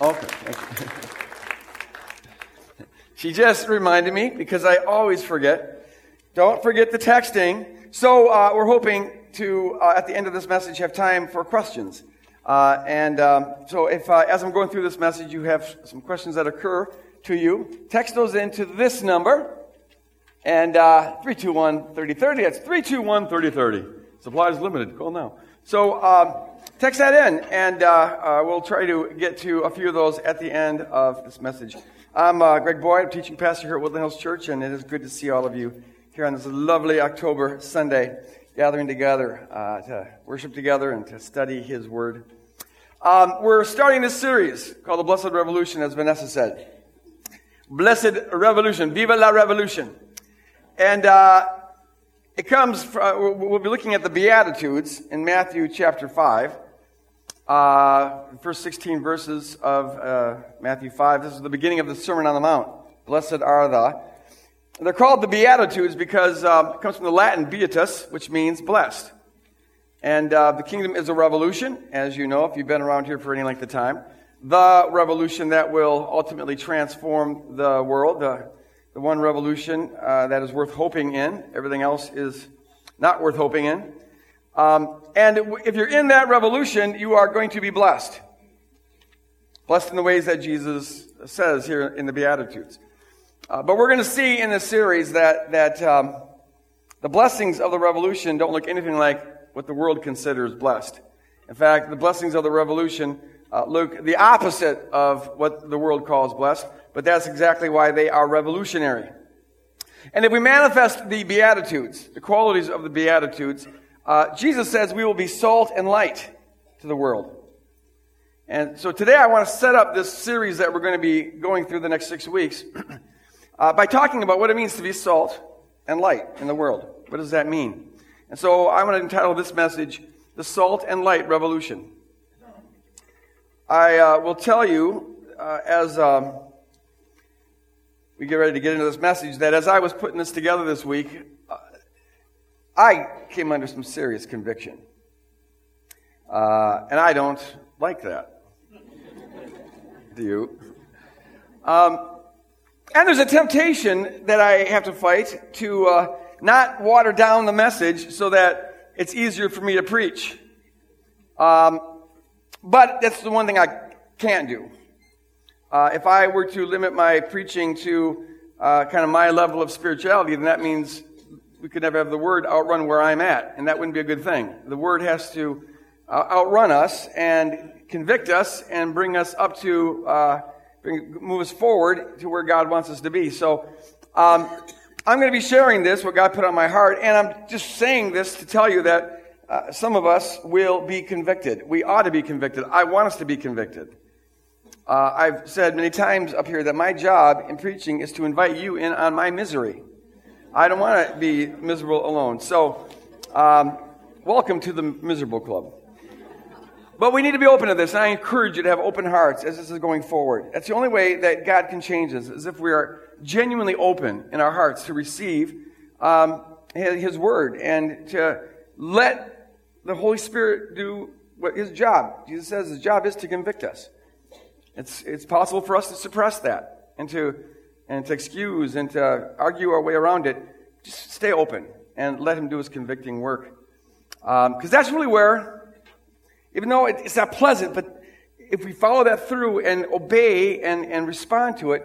Okay, she just reminded me because I always forget. Don't forget the texting. So uh, we're hoping to, uh, at the end of this message, have time for questions. Uh, and um, so if, uh, as I'm going through this message, you have some questions that occur to you, text those into this number. And uh, 321 3030. That's 321 3030. Supplies limited. Call now. So um, text that in, and uh, uh, we'll try to get to a few of those at the end of this message. I'm uh, Greg Boyd, I'm teaching pastor here at Woodland Hills Church, and it is good to see all of you here on this lovely October Sunday, gathering together uh, to worship together and to study His Word. Um, we're starting this series called The Blessed Revolution, as Vanessa said. Blessed Revolution. Viva la Revolution. And uh, it comes, from, we'll be looking at the Beatitudes in Matthew chapter 5. Uh, first 16 verses of uh, Matthew 5. This is the beginning of the Sermon on the Mount. Blessed are the. They're called the Beatitudes because um, it comes from the Latin beatus, which means blessed. And uh, the kingdom is a revolution, as you know, if you've been around here for any length of time. The revolution that will ultimately transform the world, the the one revolution uh, that is worth hoping in. Everything else is not worth hoping in. Um, and if you're in that revolution, you are going to be blessed. Blessed in the ways that Jesus says here in the Beatitudes. Uh, but we're going to see in this series that, that um, the blessings of the revolution don't look anything like what the world considers blessed. In fact, the blessings of the revolution uh, look the opposite of what the world calls blessed but that's exactly why they are revolutionary. And if we manifest the Beatitudes, the qualities of the Beatitudes, uh, Jesus says we will be salt and light to the world. And so today I want to set up this series that we're going to be going through the next six weeks uh, by talking about what it means to be salt and light in the world. What does that mean? And so I want to entitle this message, The Salt and Light Revolution. I uh, will tell you, uh, as um, we get ready to get into this message that as I was putting this together this week, I came under some serious conviction. Uh, and I don't like that. Do you? Um, and there's a temptation that I have to fight to uh, not water down the message so that it's easier for me to preach. Um, but that's the one thing I can't do. Uh, if I were to limit my preaching to uh, kind of my level of spirituality, then that means we could never have the Word outrun where I'm at, and that wouldn't be a good thing. The Word has to uh, outrun us and convict us and bring us up to, uh, bring, move us forward to where God wants us to be. So, um, I'm going to be sharing this, what God put on my heart, and I'm just saying this to tell you that uh, some of us will be convicted. We ought to be convicted. I want us to be convicted. Uh, I've said many times up here that my job in preaching is to invite you in on my misery. I don't want to be miserable alone. So, um, welcome to the miserable club. But we need to be open to this, and I encourage you to have open hearts as this is going forward. That's the only way that God can change us, is if we are genuinely open in our hearts to receive um, his, word and to let the Holy Spirit do what his job. Jesus says his job is to convict us. It's, it's possible for us to suppress that and to, and to excuse and to argue our way around it. Just stay open and let Him do His convicting work. Because um, that's really where, even though it's not pleasant, but if we follow that through and obey and, and respond to it,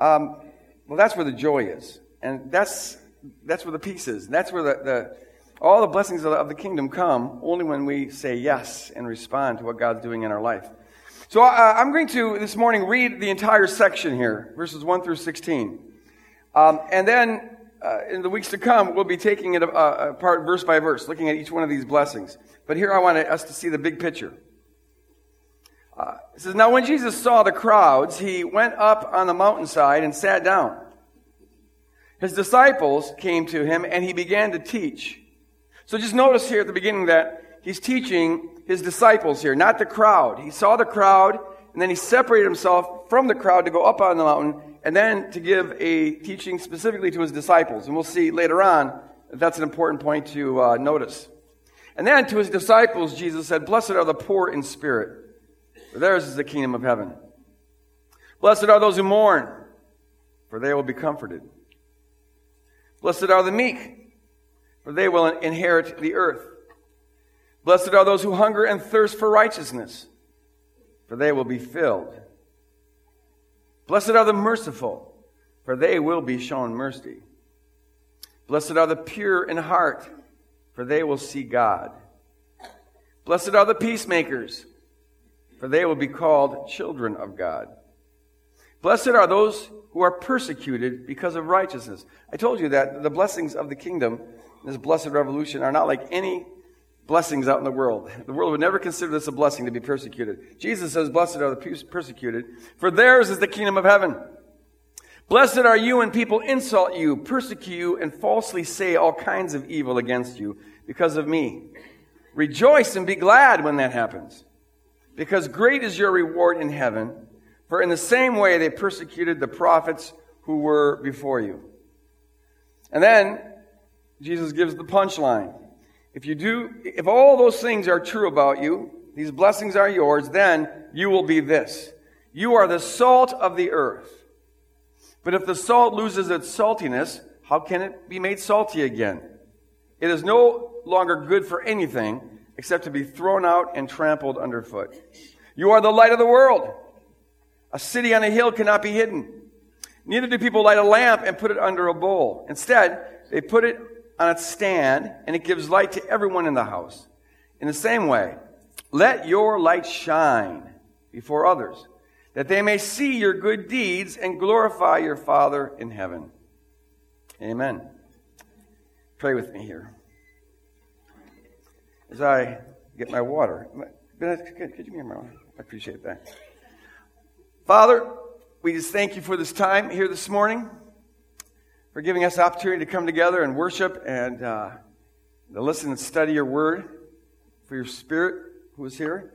um, well, that's where the joy is. And that's, that's where the peace is. And That's where the, the all the blessings of the, of the kingdom come only when we say yes and respond to what God's doing in our life. So uh, I'm going to this morning read the entire section here, verses 1 through 16. Um, and then uh, in the weeks to come, we'll be taking it uh, apart verse by verse, looking at each one of these blessings. But here I want us to see the big picture. Uh, it says, Now when Jesus saw the crowds, he went up on the mountainside and sat down. His disciples came to him and he began to teach. So just notice here at the beginning that he's teaching his disciples here, not the crowd. He saw the crowd, and then he separated himself from the crowd to go up on the mountain, and then to give a teaching specifically to his disciples. And we'll see later on that that's an important point to uh, notice. And then to his disciples, Jesus said, Blessed are the poor in spirit, for theirs is the kingdom of heaven. Blessed are those who mourn, for they will be comforted. Blessed are the meek, for they will inherit the earth. Blessed are those who hunger and thirst for righteousness, for they will be filled. Blessed are the merciful, for they will be shown mercy. Blessed are the pure in heart, for they will see God. Blessed are the peacemakers, for they will be called children of God. Blessed are those who are persecuted because of righteousness. I told you that the blessings of the kingdom, this blessed revolution, are not like any blessings out in the world. The world would never consider this a blessing to be persecuted. Jesus says, Blessed are the persecuted, for theirs is the kingdom of heaven. Blessed are you when people insult you, persecute you, and falsely say all kinds of evil against you because of me. Rejoice and be glad when that happens, because great is your reward in heaven. For in the same way they persecuted the prophets who were before you. And then Jesus gives the punchline. If you do, if all those things are true about you, these blessings are yours, then you will be this. You are the salt of the earth. But if the salt loses its saltiness, how can it be made salty again? It is no longer good for anything except to be thrown out and trampled underfoot. You are the light of the world. A city on a hill cannot be hidden. Neither do people light a lamp and put it under a bowl. Instead, they put it on its stand, and it gives light to everyone in the house. In the same way, let your light shine before others, that they may see your good deeds and glorify your Father in heaven. Amen. Pray with me here. As I get my water. Could you give me my water? I appreciate that. Father, we just thank you for this time here this morning, for giving us the opportunity to come together and worship and uh, to listen and study your word, for your spirit who is here.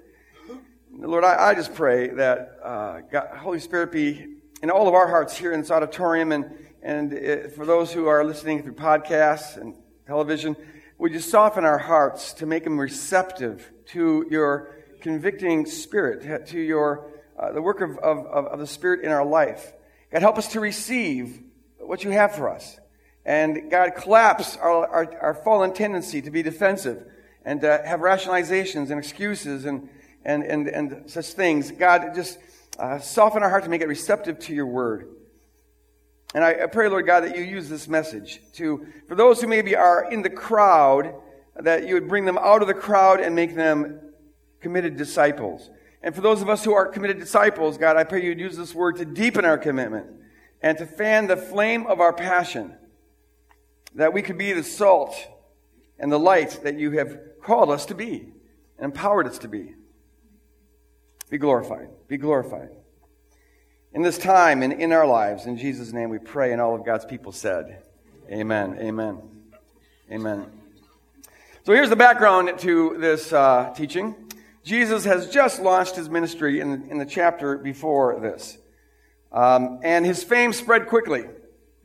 Lord, I, I just pray that uh, God, Holy Spirit be in all of our hearts here in this auditorium and, and it, for those who are listening through podcasts and television, would you soften our hearts to make them receptive to your convicting spirit, to your uh, the work of, of, of the Spirit in our life. God, help us to receive what you have for us. And God, collapse our, our, our fallen tendency to be defensive and to have rationalizations and excuses and, and, and, and such things. God, just uh, soften our heart to make it receptive to your word. And I, I pray, Lord God, that you use this message to, for those who maybe are in the crowd, that you would bring them out of the crowd and make them committed disciples. And for those of us who are committed disciples, God, I pray you'd use this word to deepen our commitment and to fan the flame of our passion, that we could be the salt and the light that you have called us to be and empowered us to be. Be glorified. Be glorified. In this time and in our lives, in Jesus' name we pray, and all of God's people said, Amen. Amen. Amen. So here's the background to this uh, teaching. Jesus has just launched his ministry in, in the chapter before this. Um, and his fame spread quickly.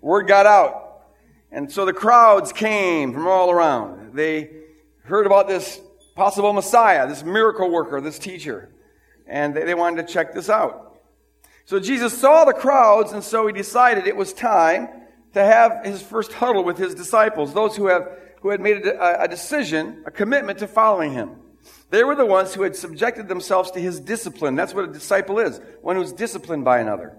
Word got out. And so the crowds came from all around. They heard about this possible Messiah, this miracle worker, this teacher. And they, they wanted to check this out. So Jesus saw the crowds, and so he decided it was time to have his first huddle with his disciples, those who, have, who had made a, a decision, a commitment to following him. They were the ones who had subjected themselves to his discipline. That's what a disciple is one who's disciplined by another.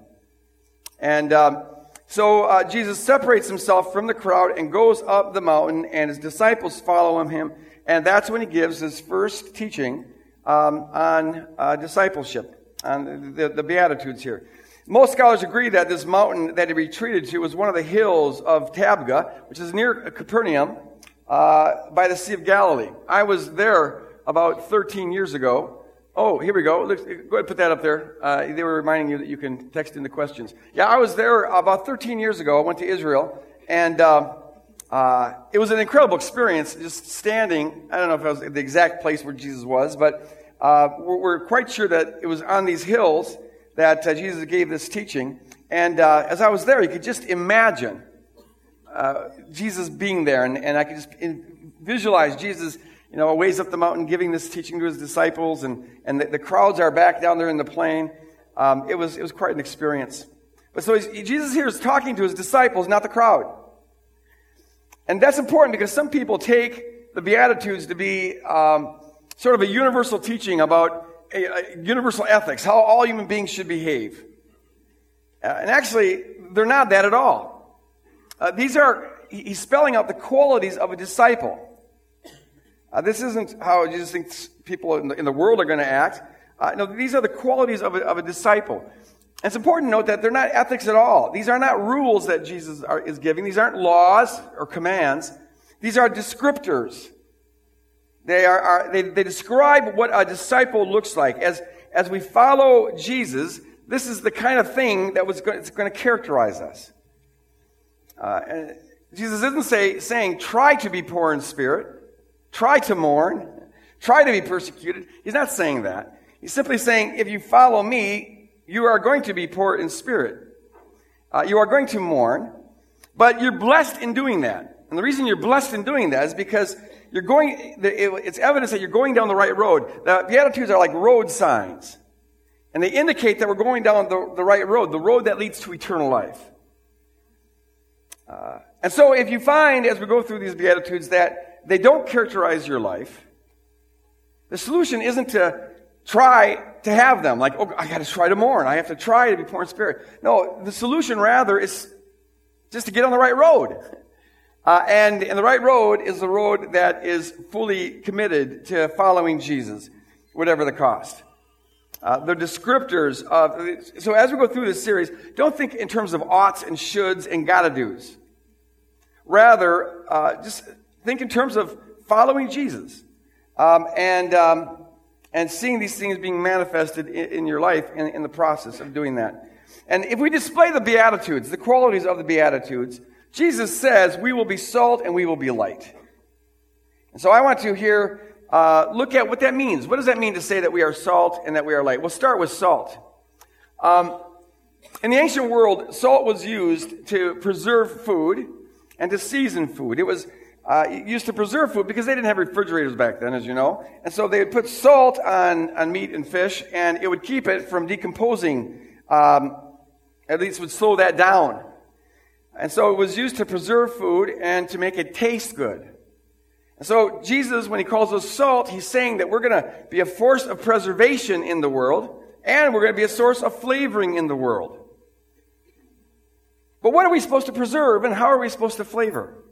And um, so uh, Jesus separates himself from the crowd and goes up the mountain, and his disciples follow him. And that's when he gives his first teaching um, on uh, discipleship, on the, the Beatitudes here. Most scholars agree that this mountain that he retreated to was one of the hills of Tabgha, which is near Capernaum, uh, by the Sea of Galilee. I was there about 13 years ago. Oh, here we go. Go ahead and put that up there. Uh, they were reminding you that you can text in the questions. Yeah, I was there about 13 years ago. I went to Israel, and uh, uh, it was an incredible experience just standing. I don't know if it was the exact place where Jesus was, but uh, we're, we're, quite sure that it was on these hills that uh, Jesus gave this teaching. And uh, as I was there, you could just imagine Jesus being there, and, and I could just visualize Jesus you know, ways up the mountain giving this teaching to his disciples, and, and the, the crowds are back down there in the plain. Um, it, was, it was quite an experience. But so Jesus here is talking to his disciples, not the crowd. And that's important because some people take the Beatitudes to be um, sort of a universal teaching about a, a universal ethics, how all human beings should behave. Uh, and actually, they're not that at all. Uh, these are, he's spelling out the qualities of a disciple. Uh, this isn't how Jesus thinks people in the, in the world are going to act. Uh, no, these are the qualities of a, of a disciple. It's important to note that they're not ethics at all. These are not rules that Jesus are, is giving. These aren't laws or commands. These are descriptors. They, are, are they, they describe what a disciple looks like. As, as we follow Jesus, this is the kind of thing that was going, going to characterize us. Uh, Jesus isn't say, saying, try to be poor in spirit, try to mourn, try to be persecuted. He's not saying that. He's simply saying, if you follow me, you are going to be poor in spirit. Uh, you are going to mourn, but you're blessed in doing that. And the reason you're blessed in doing that is because you're going, it's evidence that you're going down the right road. The Beatitudes are like road signs. And they indicate that we're going down the, the right road, the road that leads to eternal life. Uh, and so if you find, as we go through these Beatitudes, that they don't characterize your life, the solution isn't to try to have them. Like, oh, I got to try to mourn. I have to try to be poor in spirit. No, the solution rather is just to get on the right road. Uh, and, and the right road is the road that is fully committed to following Jesus, whatever the cost. Uh, the descriptors of, so as we go through this series, don't think in terms of oughts and shoulds and gotta do's. Rather, uh, just think in terms of following Jesus um, and, um, and seeing these things being manifested in, in your life in, in the process of doing that. And if we display the Beatitudes, the qualities of the Beatitudes, Jesus says we will be salt and we will be light. And so I want to here uh, look at what that means. What does that mean to say that we are salt and that we are light? We'll start with salt. Um, in the ancient world, salt was used to preserve food and to season food. It was uh, used to preserve food because they didn't have refrigerators back then, as you know. And so they would put salt on, on meat and fish, and it would keep it from decomposing. Um, at least would slow that down. And so it was used to preserve food and to make it taste good. And so Jesus, when he calls us salt, he's saying that we're going to be a force of preservation in the world, and we're going to be a source of flavoring in the world. But what are we supposed to preserve, and how are we supposed to flavor?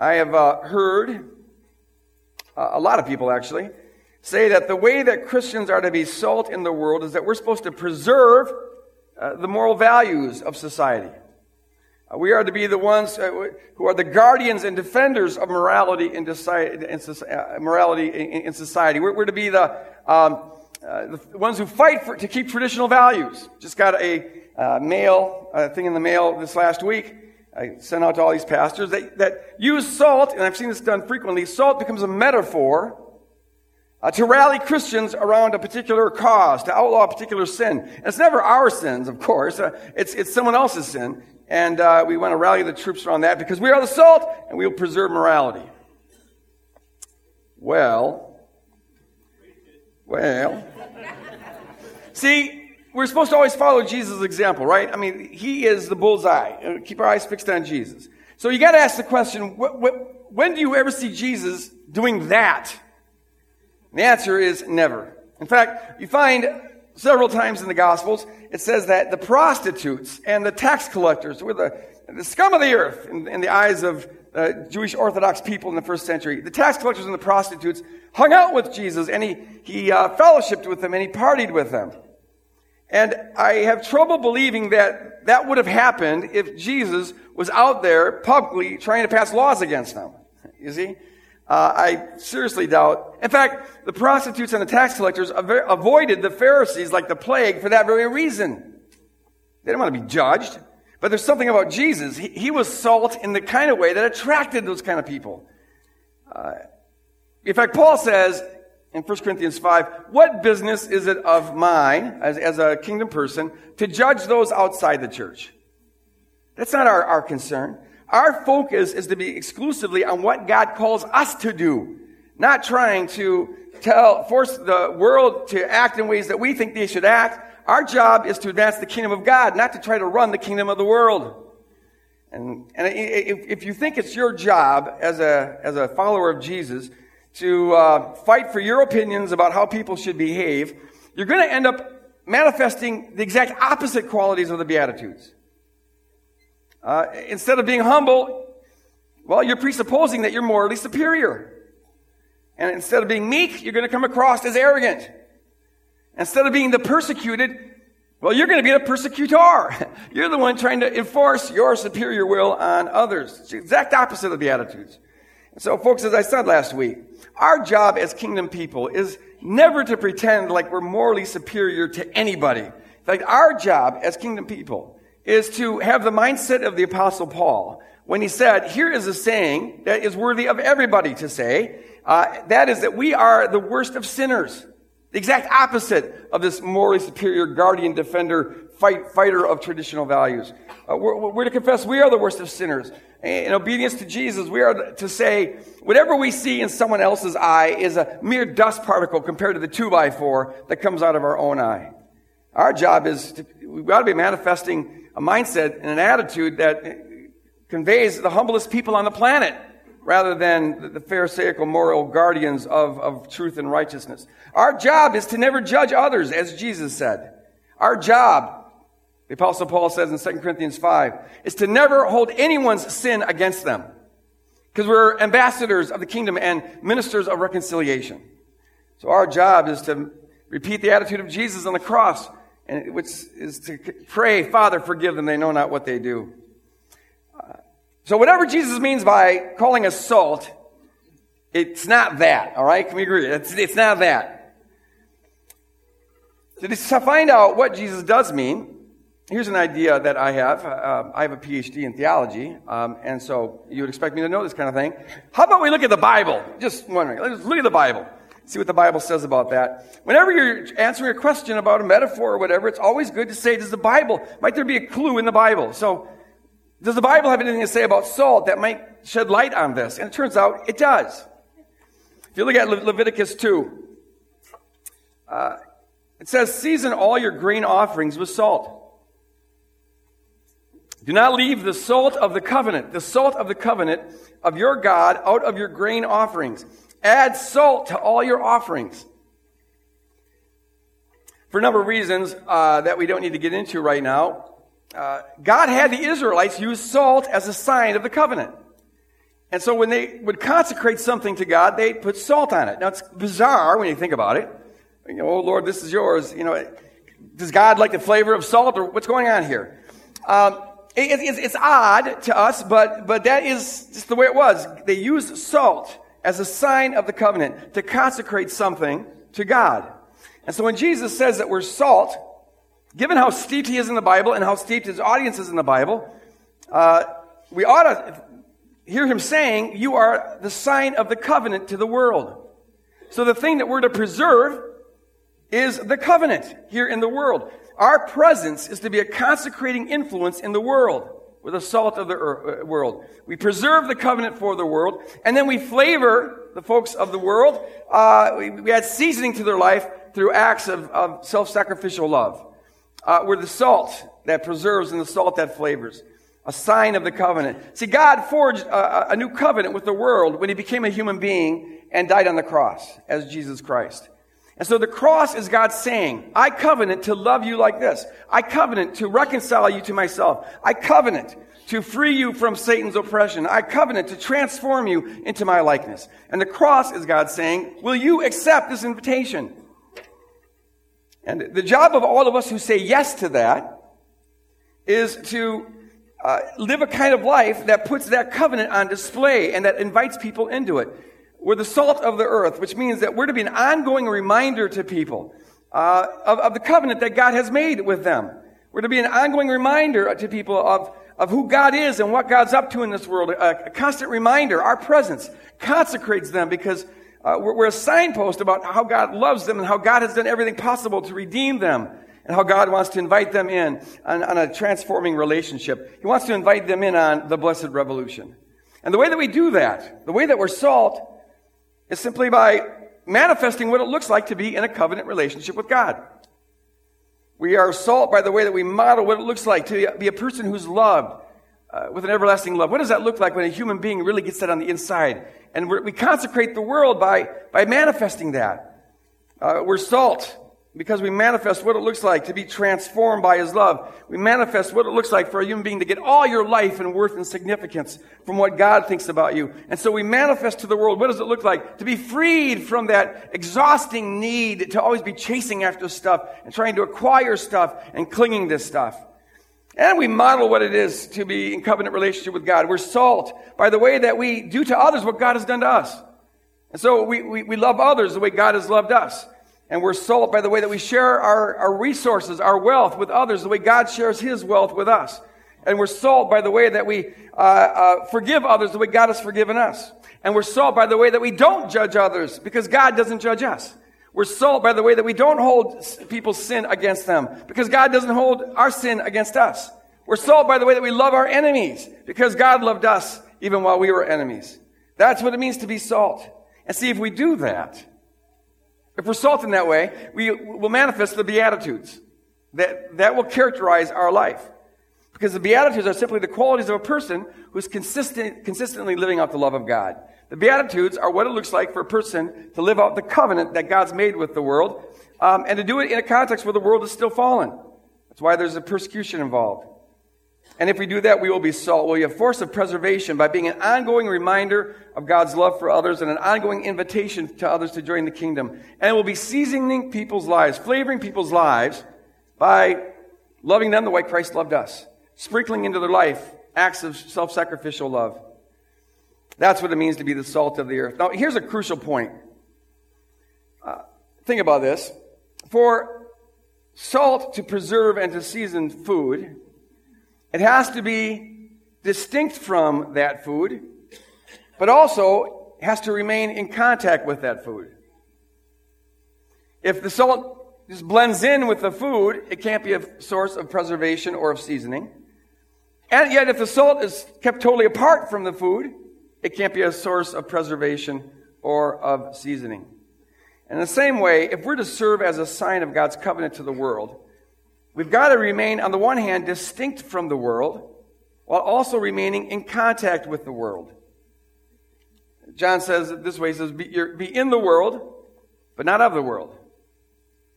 I have uh, heard uh, a lot of people actually say that the way that Christians are to be salt in the world is that we're supposed to preserve uh, the moral values of society. Uh, we are to be the ones uh, who are the guardians and defenders of morality in, society. Uh, morality in, society. We're, to be the, um, the ones who fight for, to keep traditional values. Just got a mail thing in the mail this last week. I sent out to all these pastors that, that use salt, and I've seen this done frequently. Salt becomes a metaphor uh, to rally Christians around a particular cause, to outlaw a particular sin. And it's never our sins, of course. Uh, it's, it's someone else's sin. And uh, we want to rally the troops around that because we are the salt and we will preserve morality. Well, well. See, we're supposed to always follow Jesus' example, right? I mean, he is the bullseye. Uh, keep our eyes fixed on Jesus. So you got to ask the question, when do you ever see Jesus doing that? the answer is never. In fact, you find several times in the Gospels, it says that the prostitutes and the tax collectors were the, the scum of the earth in, in the eyes of uh, Jewish Orthodox people in the first century. The tax collectors and the prostitutes hung out with Jesus and he, he uh, fellowshipped with them and he partied with them. And I have trouble believing that that would have happened if Jesus was out there publicly trying to pass laws against them. You see? Uh, I seriously doubt. In fact, the prostitutes and the tax collectors avoided the Pharisees like the plague for that very reason. They didn't want to be judged. But there's something about Jesus. He, he was salt in the kind of way that attracted those kind of people. Uh, in fact, Paul says in 1 Corinthians 5, what business is it of mine, as, as a kingdom person, to judge those outside the church? That's not our, our concern. Our focus is to be exclusively on what God calls us to do, not trying to tell, force the world to act in ways that we think they should act. Our job is to advance the kingdom of God, not to try to run the kingdom of the world. And, and if, if you think it's your job as a, as a follower of Jesus to uh, fight for your opinions about how people should behave, you're going to end up manifesting the exact opposite qualities of the Beatitudes. Uh, instead of being humble, well, you're presupposing that you're morally superior. And instead of being meek, you're going to come across as arrogant. Instead of being the persecuted, well, you're going to be the persecutor. You're the one trying to enforce your superior will on others. It's the exact opposite of the attitudes. So, folks, as I said last week, our job as kingdom people is never to pretend like we're morally superior to anybody. In fact, our job as kingdom people is to have the mindset of the apostle Paul when he said, here is a saying that is worthy of everybody to say. Uh, that is that we are the worst of sinners. The exact opposite of this morally superior guardian, defender, fight, fighter of traditional values. Uh, we're, we're, to confess we are the worst of sinners. In obedience to Jesus, we are to say whatever we see in someone else's eye is a mere dust particle compared to the two by four that comes out of our own eye. Our job is to, we've got to be manifesting a mindset and an attitude that conveys the humblest people on the planet rather than the Pharisaical moral guardians of, of truth and righteousness. Our job is to never judge others, as Jesus said. Our job, the Apostle Paul says in 2 Corinthians 5, is to never hold anyone's sin against them. Because we're ambassadors of the kingdom and ministers of reconciliation. So our job is to repeat the attitude of Jesus on the cross, and which is to pray, Father, forgive them, they know not what they do. Uh, so whatever Jesus means by calling us salt, it's not that, all right? Can we agree? It's, it's not that. So To find out what Jesus does mean, here's an idea that I have. Uh, I have a PhD in theology, um, and so you would expect me to know this kind of thing. How about we look at the Bible? Just wondering. Let's look at the Bible. See what the Bible says about that. Whenever you're answering a question about a metaphor or whatever, it's always good to say, does the Bible, might there be a clue in the Bible? So does the Bible have anything to say about salt that might shed light on this? And it turns out it does. If you look at Le- Leviticus 2, uh, it says, Season all your grain offerings with salt. Do not leave the salt of the covenant, the salt of the covenant of your God out of your grain offerings. Add salt to all your offerings. For a number of reasons uh, that we don't need to get into right now, uh, God had the Israelites use salt as a sign of the covenant. And so when they would consecrate something to God, they put salt on it. Now it's bizarre when you think about it. You know, oh Lord, this is yours. You know, does God like the flavor of salt or what's going on here? Um, it, it's, it's odd to us, but, but that is just the way it was. They used salt as a sign of the covenant to consecrate something to God. And so when Jesus says that we're salt, given how steeped he is in the Bible and how steeped his audience is in the Bible, uh, we ought to hear him saying, You are the sign of the covenant to the world. So the thing that we're to preserve is the covenant here in the world. Our presence is to be a consecrating influence in the world. with the salt of the uh, world. We preserve the covenant for the world, and then we flavor the folks of the world. Uh, we, we add seasoning to their life through acts of, of self-sacrificial love uh, we're the salt that preserves and the salt that flavors. A sign of the covenant. See, God forged a, a new covenant with the world when he became a human being and died on the cross as Jesus Christ. And so the cross is God saying, I covenant to love you like this. I covenant to reconcile you to myself. I covenant to free you from Satan's oppression. I covenant to transform you into my likeness. And the cross is God saying, will you accept this invitation? And the job of all of us who say yes to that is to uh, live a kind of life that puts that covenant on display and that invites people into it. We're the salt of the earth, which means that we're to be an ongoing reminder to people uh, of, of the covenant that God has made with them. We're to be an ongoing reminder to people of, of who God is and what God's up to in this world. A, a constant reminder. Our presence consecrates them because uh, we're, we're a signpost about how God loves them and how God has done everything possible to redeem them and how God wants to invite them in on, on, a transforming relationship. He wants to invite them in on the blessed revolution. And the way that we do that, the way that we're salt, is simply by manifesting what it looks like to be in a covenant relationship with God. We are salt by the way that we model what it looks like to be a person who's loved uh, with an everlasting love. What does that look like when a human being really gets that on the inside? And we consecrate the world by, by manifesting that. Uh, we're salt because we manifest what it looks like to be transformed by His love. We manifest what it looks like for a human being to get all your life and worth and significance from what God thinks about you. And so we manifest to the world what does it look like to be freed from that exhausting need to always be chasing after stuff and trying to acquire stuff and clinging to stuff. And we model what it is to be in covenant relationship with God. We're salt by the way that we do to others what God has done to us. And so we, we, we love others the way God has loved us. And we're salt by the way that we share our, our resources, our wealth with others, the way God shares his wealth with us. And we're salt by the way that we uh, uh, forgive others the way God has forgiven us. And we're salt by the way that we don't judge others because God doesn't judge us. We're salt by the way that we don't hold people's sin against them because God doesn't hold our sin against us. We're salt by the way that we love our enemies because God loved us even while we were enemies. That's what it means to be salt. And see, if we do that, if we're salt in that way, we will manifest the Beatitudes. That, that will characterize our life. Because the Beatitudes are simply the qualities of a person who's consistent, consistently living out the love of God. The Beatitudes are what it looks like for a person to live out the covenant that God's made with the world, um, and to do it in a context where the world is still fallen. That's why there's a persecution involved. And if we do that, we will be salt. We'll be a force of preservation by being an ongoing reminder of God's love for others and an ongoing invitation to others to join the kingdom. And we'll be seasoning people's lives, flavoring people's lives by loving them the way Christ loved us, sprinkling into their life acts of self sacrificial love. That's what it means to be the salt of the earth. Now, here's a crucial point. Uh, think about this. For salt to preserve and to season food, it has to be distinct from that food, but also has to remain in contact with that food. If the salt just blends in with the food, it can't be a source of preservation or of seasoning. And yet, if the salt is kept totally apart from the food, it can't be a source of preservation or of seasoning. In the same way, if we're to serve as a sign of God's covenant to the world, We've got to remain, on the one hand, distinct from the world, while also remaining in contact with the world. John says it this way He says, be, be in the world, but not of the world.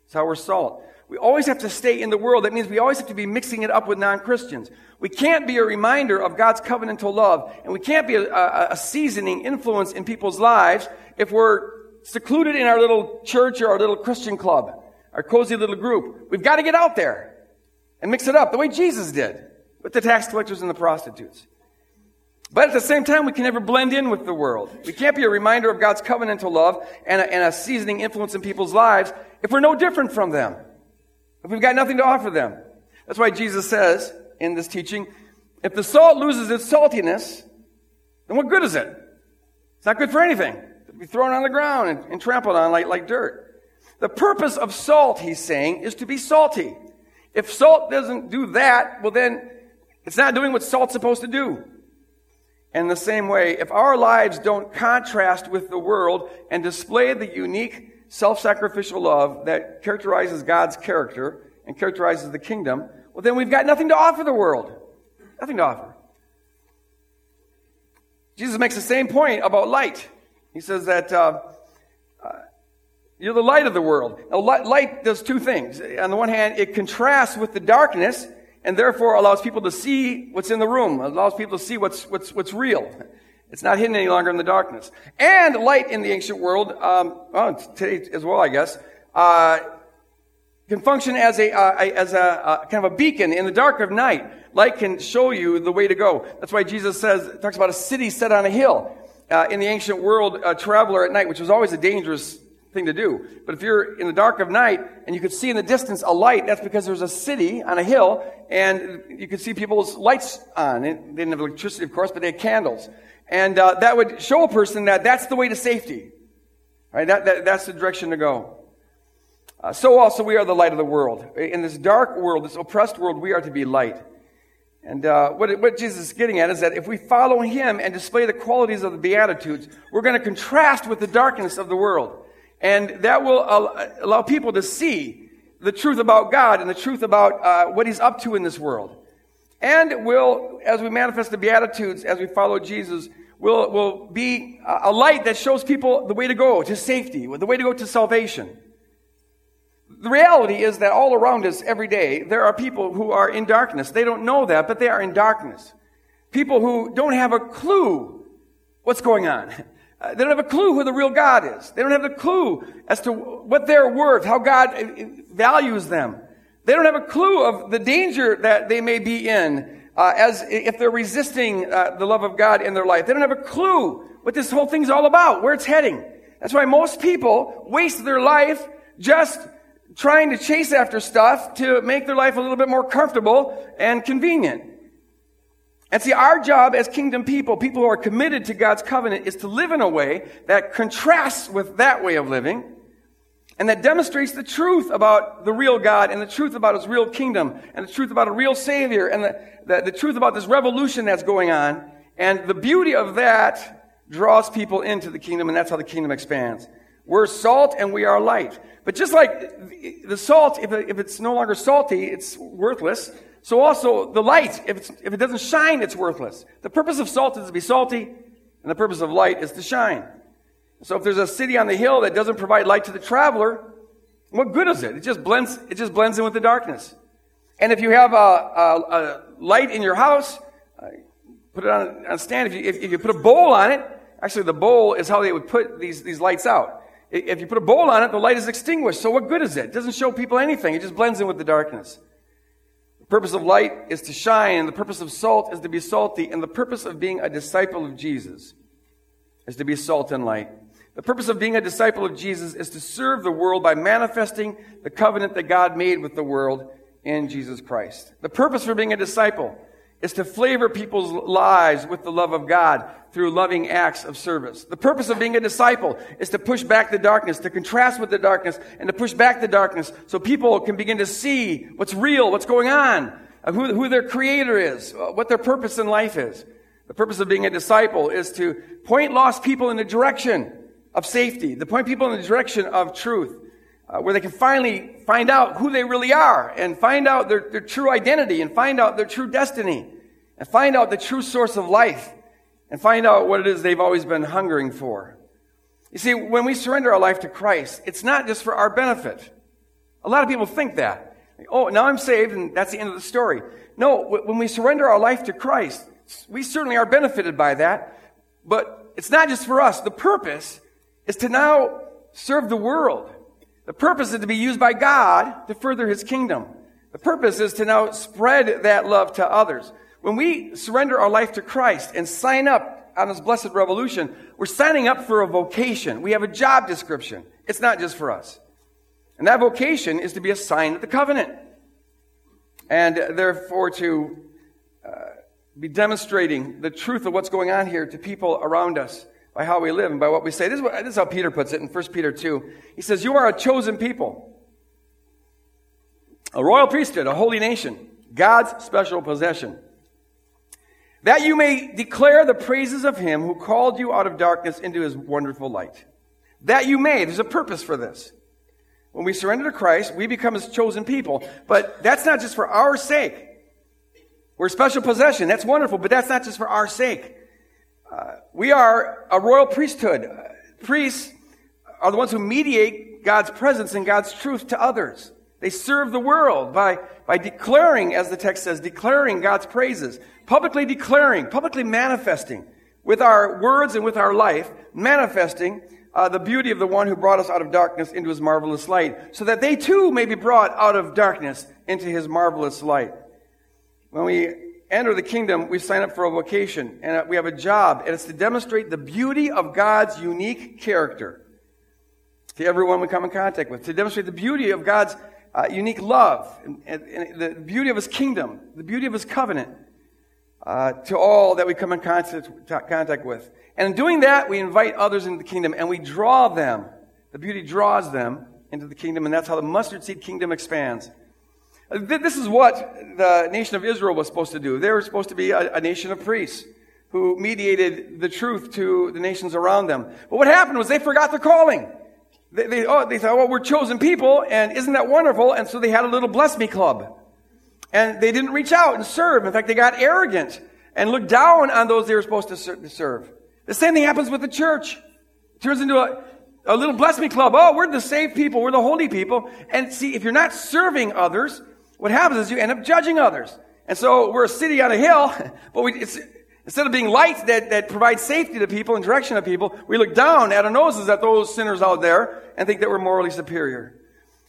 That's how we're salt. We always have to stay in the world. That means we always have to be mixing it up with non Christians. We can't be a reminder of God's covenantal love, and we can't be a, a, a, seasoning influence in people's lives if we're secluded in our little church or our little Christian club our cozy little group. We've got to get out there and mix it up the way Jesus did with the tax collectors and the prostitutes. But at the same time, we can never blend in with the world. We can't be a reminder of God's covenantal love and a, and a seasoning influence in people's lives if we're no different from them. If we've got nothing to offer them. That's why Jesus says in this teaching, if the salt loses its saltiness, then what good is it? It's not good for anything. It'll be thrown on the ground and, and trampled on like, like dirt. The purpose of salt, he's saying, is to be salty. If salt doesn't do that, well then it's not doing what salt's supposed to do. In the same way, if our lives don't contrast with the world and display the unique self-sacrificial love that characterizes God's character and characterizes the kingdom, well then we've got nothing to offer the world. Nothing to offer. Jesus makes the same point about light. He says that uh, you're the light of the world. Light does two things. On the one hand, it contrasts with the darkness and therefore allows people to see what's in the room, allows people to see what's, what's, what's real. It's not hidden any longer in the darkness. And light in the ancient world, um, well, today as well, I guess, uh, can function as a, uh, as a uh, kind of a beacon in the dark of night. Light can show you the way to go. That's why Jesus says, talks about a city set on a hill. Uh, in the ancient world, a traveler at night, which was always a dangerous thing to do. But if you're in the dark of night and you could see in the distance a light, that's because there's a city on a hill and you could see people's lights on. They didn't have electricity, of course, but they had candles. And uh, that would show a person that that's the way to safety. Right? That, that that's the direction to go. Uh, so also we are the light of the world. In this dark world, this oppressed world, we are to be light. And uh, what, what Jesus is getting at is that if we follow him and display the qualities of the Beatitudes, we're going to contrast with the darkness of the world. And that will allow people to see the truth about God and the truth about uh, what He's up to in this world. And will, as we manifest the Beatitudes, as we follow Jesus, will, will be a light that shows people the way to go to safety, the way to go to salvation. The reality is that all around us every day, there are people who are in darkness. They don't know that, but they are in darkness. People who don't have a clue what's going on. Uh, they don't have a clue who the real God is. They don't have a clue as to what they're worth, how God uh, values them. They don't have a clue of the danger that they may be in uh, as if they're resisting uh, the love of God in their life. They don't have a clue what this whole thing's all about, where it's heading. That's why most people waste their life just trying to chase after stuff to make their life a little bit more comfortable and convenient. And see, our job as kingdom people, people who are committed to God's covenant, is to live in a way that contrasts with that way of living and that demonstrates the truth about the real God and the truth about his real kingdom and the truth about a real Savior and the, the, the truth about this revolution that's going on. And the beauty of that draws people into the kingdom, and that's how the kingdom expands. We're salt and we are light. But just like the salt, if, if it's no longer salty, it's worthless. So also the light, if, if it doesn't shine, it's worthless. The purpose of salt is to be salty, and the purpose of light is to shine. So if there's a city on the hill that doesn't provide light to the traveler, what good is it? It just blends, it just blends in with the darkness. And if you have a, a, a light in your house, uh, put it on, a stand. If you, if, if you put a bowl on it, actually the bowl is how they would put these, these lights out. If you put a bowl on it, the light is extinguished. So what good is it? It doesn't show people anything. It just blends in with the darkness. The purpose of light is to shine, and the purpose of salt is to be salty, and the purpose of being a disciple of Jesus is to be salt and light. The purpose of being a disciple of Jesus is to serve the world by manifesting the covenant that God made with the world in Jesus Christ. The purpose for being a disciple is to flavor people's lives with the love of God through loving acts of service. The purpose of being a disciple is to push back the darkness, to contrast with the darkness, and to push back the darkness so people can begin to see what's real, what's going on, who, who their creator is, what their purpose in life is. The purpose of being a disciple is to point lost people in the direction of safety, to point people in the direction of truth, uh, where they can finally find out who they really are and find out their, their true identity and find out their true destiny and find out the true source of life and find out what it is they've always been hungering for. You see, when we surrender our life to Christ, it's not just for our benefit. A lot of people think that. Oh, now I'm saved and that's the end of the story. No, when we surrender our life to Christ, we certainly are benefited by that, but it's not just for us. The purpose is to now serve the world. The purpose is to be used by God to further his kingdom. The purpose is to now spread that love to others. When we surrender our life to Christ and sign up on this blessed revolution, we're signing up for a vocation. We have a job description. It's not just for us. And that vocation is to be a sign of the covenant. And therefore to uh, be demonstrating the truth of what's going on here to people around us by how we live and by what we say. This is, what, this is how Peter puts it in 1 Peter 2. He says, You are a chosen people, a royal priesthood, a holy nation, God's special possession, that you may declare the praises of him who called you out of darkness into his wonderful light. That you may. There's a purpose for this. When we surrender to Christ, we become his chosen people. But that's not just for our sake. We're special possession. That's wonderful, but that's not just for our sake. Uh, we are a royal priesthood. Priests are the ones who mediate God's presence and God's truth to others. They serve the world by, by declaring, as the text says, declaring God's praises, publicly declaring, publicly manifesting with our words and with our life, manifesting uh, the beauty of the one who brought us out of darkness into his marvelous light, so that they too may be brought out of darkness into his marvelous light. When we enter the kingdom, we sign up for a vocation and we have a job, and it's to demonstrate the beauty of God's unique character to everyone we come in contact with, to demonstrate the beauty of God's uh, unique love and, and, and, the beauty of His kingdom, the beauty of His covenant uh, to all that we come in contact, contact with. And in doing that, we invite others into the kingdom and we draw them. The beauty draws them into the kingdom, and that's how the mustard seed kingdom expands. This is what the nation of Israel was supposed to do. They were supposed to be a, a, nation of priests who mediated the truth to the nations around them. But what happened was they forgot their calling. They, they, oh, they thought, well, we're chosen people, and isn't that wonderful? And so they had a little bless me club. And they didn't reach out and serve. In fact, they got arrogant and looked down on those they were supposed to serve. The same thing happens with the church. It turns into a, a little bless me club. Oh, we're the saved people. We're the holy people. And see, if you're not serving others, what happens is you end up judging others. And so we're a city on a hill, but we, instead of being lights that, that provide safety to people and direction to people, we look down at our noses at those sinners out there and think that we're morally superior.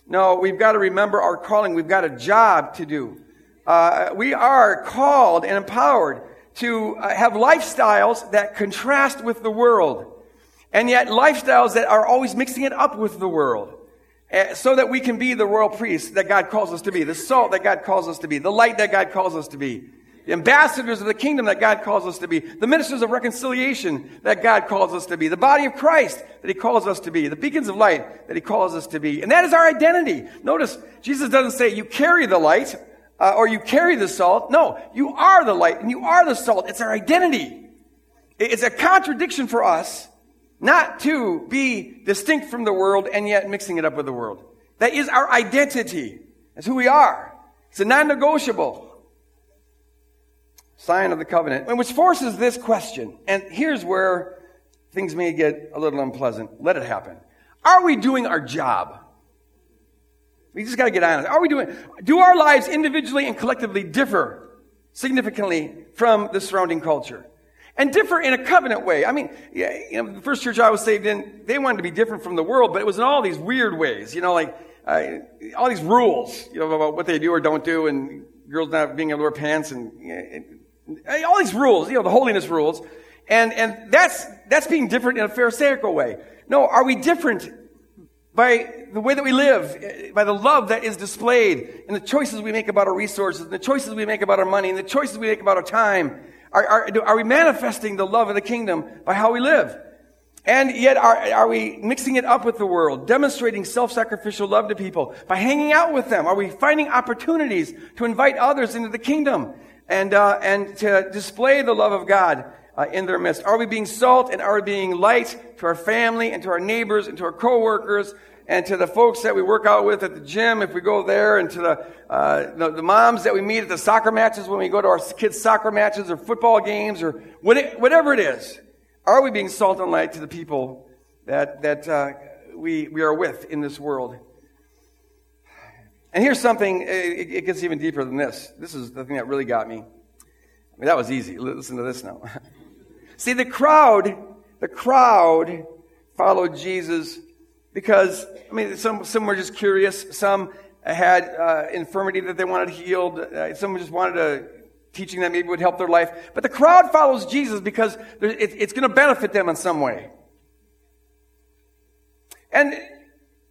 No, we've got to remember our calling. We've got a job to do. Uh, we are called and empowered to uh, have lifestyles that contrast with the world. And yet lifestyles that are always mixing it up with the world. Uh, so that we can be the royal priest that God calls us to be, the salt that God calls us to be, the light that God calls us to be, the ambassadors of the kingdom that God calls us to be, the ministers of reconciliation that God calls us to be, the body of Christ that He calls us to be, the beacons of light that He calls us to be. And that is our identity. Notice, Jesus doesn't say you carry the light uh, or you carry the salt. No, you are the light and you are the salt. It's our identity. It's a contradiction for us not to be distinct from the world and yet mixing it up with the world. That is our identity. That's who we are. It's a non-negotiable sign of the covenant, which forces this question. And here's where things may get a little unpleasant. Let it happen. Are we doing our job? We just got to get honest. Are we doing, do our lives individually and collectively differ significantly from the surrounding culture? and differ in a covenant way. I mean, yeah, you know, the first church I was saved in, they wanted to be different from the world, but it was in all these weird ways. You know, like uh, all these rules, you know, about what they do or don't do, and girls not being able to wear pants, and, and all these rules. You know, the holiness rules, and and that's that's being different in a pharisaical way. No, are we different by the way that we live, eh, by the love that is displayed, and the choices we make about our resources, and the choices we make about our money, and the choices we make about our time? Are, are, are we manifesting the love of the kingdom by how we live? And yet, are, are we mixing it up with the world, demonstrating self-sacrificial love to people by hanging out with them? Are we finding opportunities to invite others into the kingdom and uh, and to display the love of God uh, in their midst? Are we being salt and are we being light to our family and to our neighbors and to our coworkers and to the folks that we work out with at the gym if we go there, and to the, uh, the, the, moms that we meet at the soccer matches when we go to our kids' soccer matches or football games or whatever it is. Are we being salt and light to the people that, that uh, we, we are with in this world? And here's something, it, it gets even deeper than this. This is the thing that really got me. I mean, that was easy. Listen to this now. See, the crowd, the crowd followed Jesus because, I mean, some, some were just curious. Some had uh, infirmity that they wanted healed. Uh, some just wanted a teaching that maybe would help their life. But the crowd follows Jesus because it, it's going to benefit them in some way. And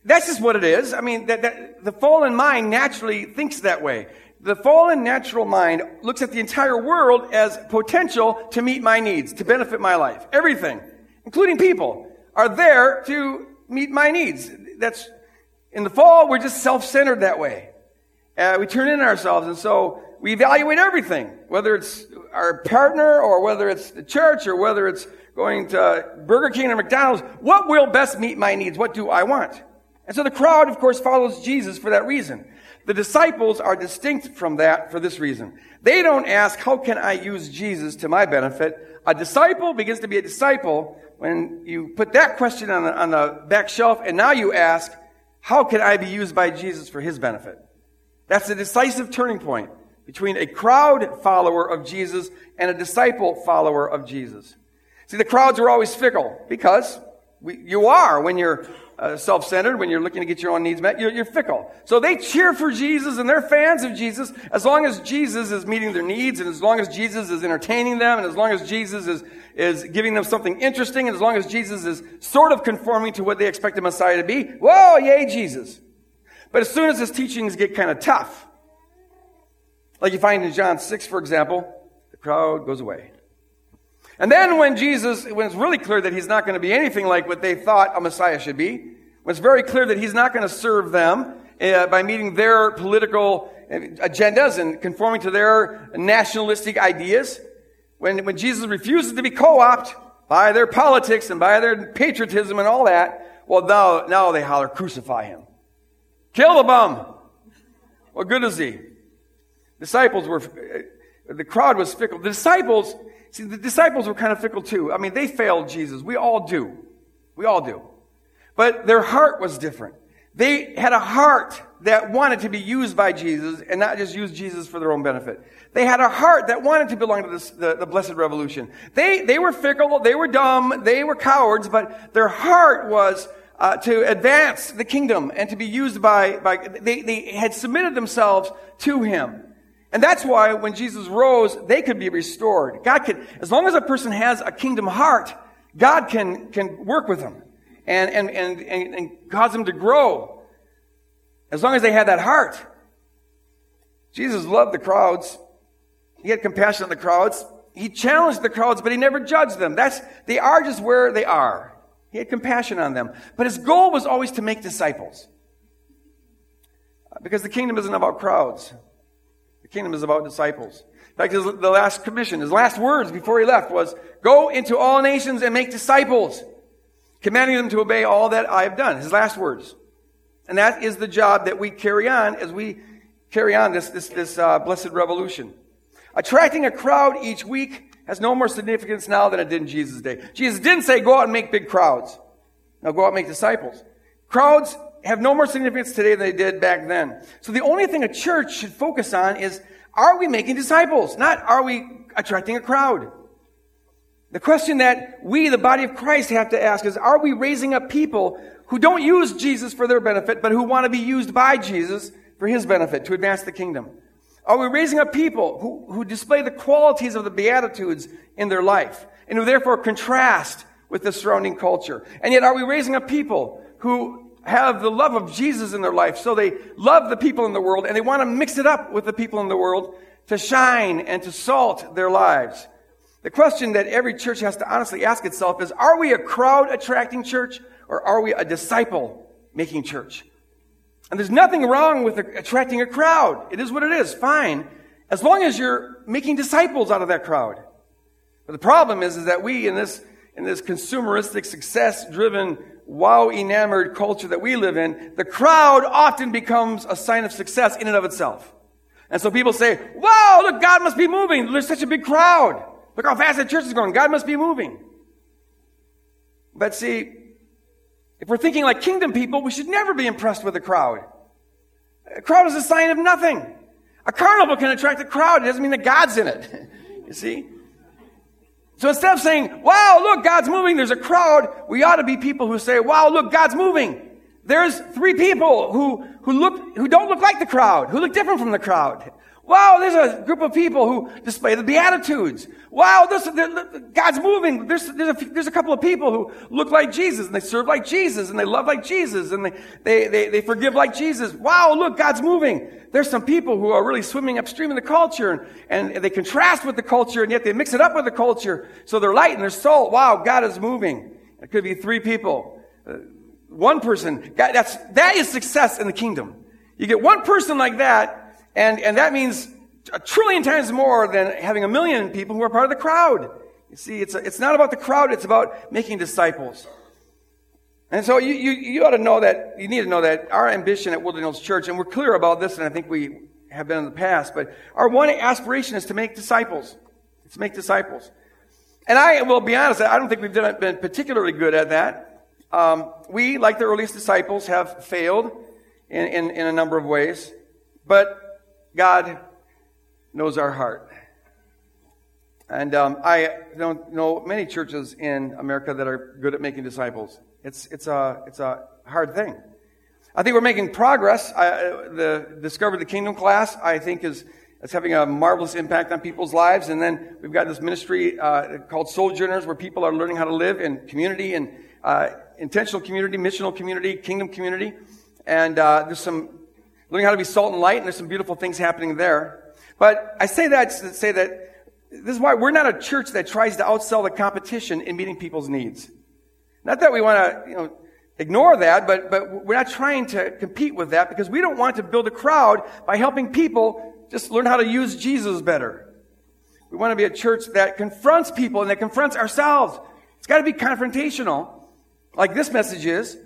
that's just what it is. I mean, that, that, the fallen mind naturally thinks that way. The fallen natural mind looks at the entire world as potential to meet my needs, to benefit my life. Everything, including people, are there to meet my needs. That's, in the fall, we're just self-centered that way. Uh, we turn in ourselves, and so we evaluate everything, whether it's our partner, or whether it's the church, or whether it's going to Burger King or McDonald's. What will best meet my needs? What do I want? And so the crowd, of course, follows Jesus for that reason. The disciples are distinct from that for this reason. They don't ask, how can I use Jesus to my benefit? A disciple begins to be a disciple when you put that question on the, on the back shelf and now you ask, how can I be used by Jesus for his benefit? That's a decisive turning point between a crowd follower of Jesus and a disciple follower of Jesus. See, the crowds are always fickle because we, you are when you're uh, self centered, when you're looking to get your own needs met, you're, you're, fickle. So they cheer for Jesus and they're fans of Jesus as long as Jesus is meeting their needs and as long as Jesus is entertaining them and as long as Jesus is, is giving them something interesting and as long as Jesus is sort of conforming to what they expect the Messiah to be. Whoa, yay, Jesus. But as soon as his teachings get kind of tough, like you find in John 6, for example, the crowd goes away. And then when Jesus, when it's really clear that he's not going to be anything like what they thought a Messiah should be, when it's very clear that he's not going to serve them uh, by meeting their political agendas and conforming to their nationalistic ideas, when, when Jesus refuses to be co-opted by their politics and by their patriotism and all that, Well, now, now they holler, crucify him. Kill the bum. What good is he? Disciples were, the crowd was fickle. The disciples, see, the disciples were kind of fickle too. I mean, they failed Jesus. We all do. We all do. But their heart was different. They had a heart that wanted to be used by Jesus and not just use Jesus for their own benefit. They had a heart that wanted to belong to this, the, the blessed revolution. They, they were fickle, they were dumb, they were cowards, but their heart was uh, to advance the kingdom and to be used by, by they, they had submitted themselves to him. And that's why when Jesus rose, they could be restored. God could, as long as a person has a kingdom heart, God can, can work with them and, and, and, and, and cause them to grow. As long as they had that heart. Jesus loved the crowds. He had compassion on the crowds. He challenged the crowds, but he never judged them. That's, they are just where they are. He had compassion on them. But his goal was always to make disciples. Because the kingdom isn't about crowds. Kingdom is about disciples. In fact, his, the last commission, his last words before he left was, go into all nations and make disciples, commanding them to obey all that I have done. His last words. And that is the job that we carry on as we carry on this, this, this uh, blessed revolution. Attracting a crowd each week has no more significance now than it did in Jesus' day. Jesus didn't say go out and make big crowds. Now go out and make disciples. Crowds have no more significance today than they did back then. So the only thing a church should focus on is are we making disciples? Not are we attracting a crowd? The question that we, the body of Christ, have to ask is are we raising up people who don't use Jesus for their benefit, but who want to be used by Jesus for his benefit to advance the kingdom? Are we raising up people who, who display the qualities of the Beatitudes in their life and who therefore contrast with the surrounding culture? And yet, are we raising up people who have the love of Jesus in their life so they love the people in the world and they want to mix it up with the people in the world to shine and to salt their lives? The question that every church has to honestly ask itself is Are we a crowd attracting church or are we a disciple making church? And there's nothing wrong with attracting a crowd. It is what it is. Fine. As long as you're making disciples out of that crowd. But the problem is, is that we in this, in this consumeristic, success driven, wow enamored culture that we live in, the crowd often becomes a sign of success in and of itself. And so people say, wow, look, God must be moving. There's such a big crowd. Look how fast the church is going. God must be moving. But see, if we're thinking like kingdom people, we should never be impressed with a crowd. A crowd is a sign of nothing. A carnival can attract a crowd. It doesn't mean that God's in it. you see? So instead of saying, wow, look, God's moving, there's a crowd, we ought to be people who say, wow, look, God's moving. There's three people who, who look, who don't look like the crowd, who look different from the crowd. Wow, there's a group of people who display the Beatitudes. Wow, this, God's moving. There's, there's, a, there's a couple of people who look like Jesus and they serve like Jesus and they love like Jesus and they, they, they, they forgive like Jesus. Wow, look, God's moving. There's some people who are really swimming upstream in the culture and, and they contrast with the culture and yet they mix it up with the culture. So they're light and they're salt. Wow, God is moving. It could be three people. Uh, one person. God, that's, that is success in the kingdom. You get one person like that and, and that means a trillion times more than having a million people who are part of the crowd. You see, it's, a, it's not about the crowd, it's about making disciples. And so you, you, you ought to know that, you need to know that our ambition at Hills Church, and we're clear about this, and I think we have been in the past, but our one aspiration is to make disciples. It's to make disciples. And I will be honest, I don't think we've been particularly good at that. Um, we, like the earliest disciples, have failed in, in, in a number of ways. But God knows our heart. And um, I don't know many churches in America that are good at making disciples. It's, it's, a, it's a hard thing. I think we're making progress. I, the Discover the Kingdom class, I think, is, is having a marvelous impact on people's lives. And then we've got this ministry uh, called Sojourners, where people are learning how to live in community and uh, intentional community, missional community, kingdom community. And uh, there's some learning how to be salt and light, and there's some beautiful things happening there. But I say that to say that this is why we're not a church that tries to outsell the competition in meeting people's needs. Not that we want to, you know, ignore that, but, but we're not trying to compete with that because we don't want to build a crowd by helping people just learn how to use Jesus better. We want to be a church that confronts people and that confronts ourselves. It's got to be confrontational, like this message is,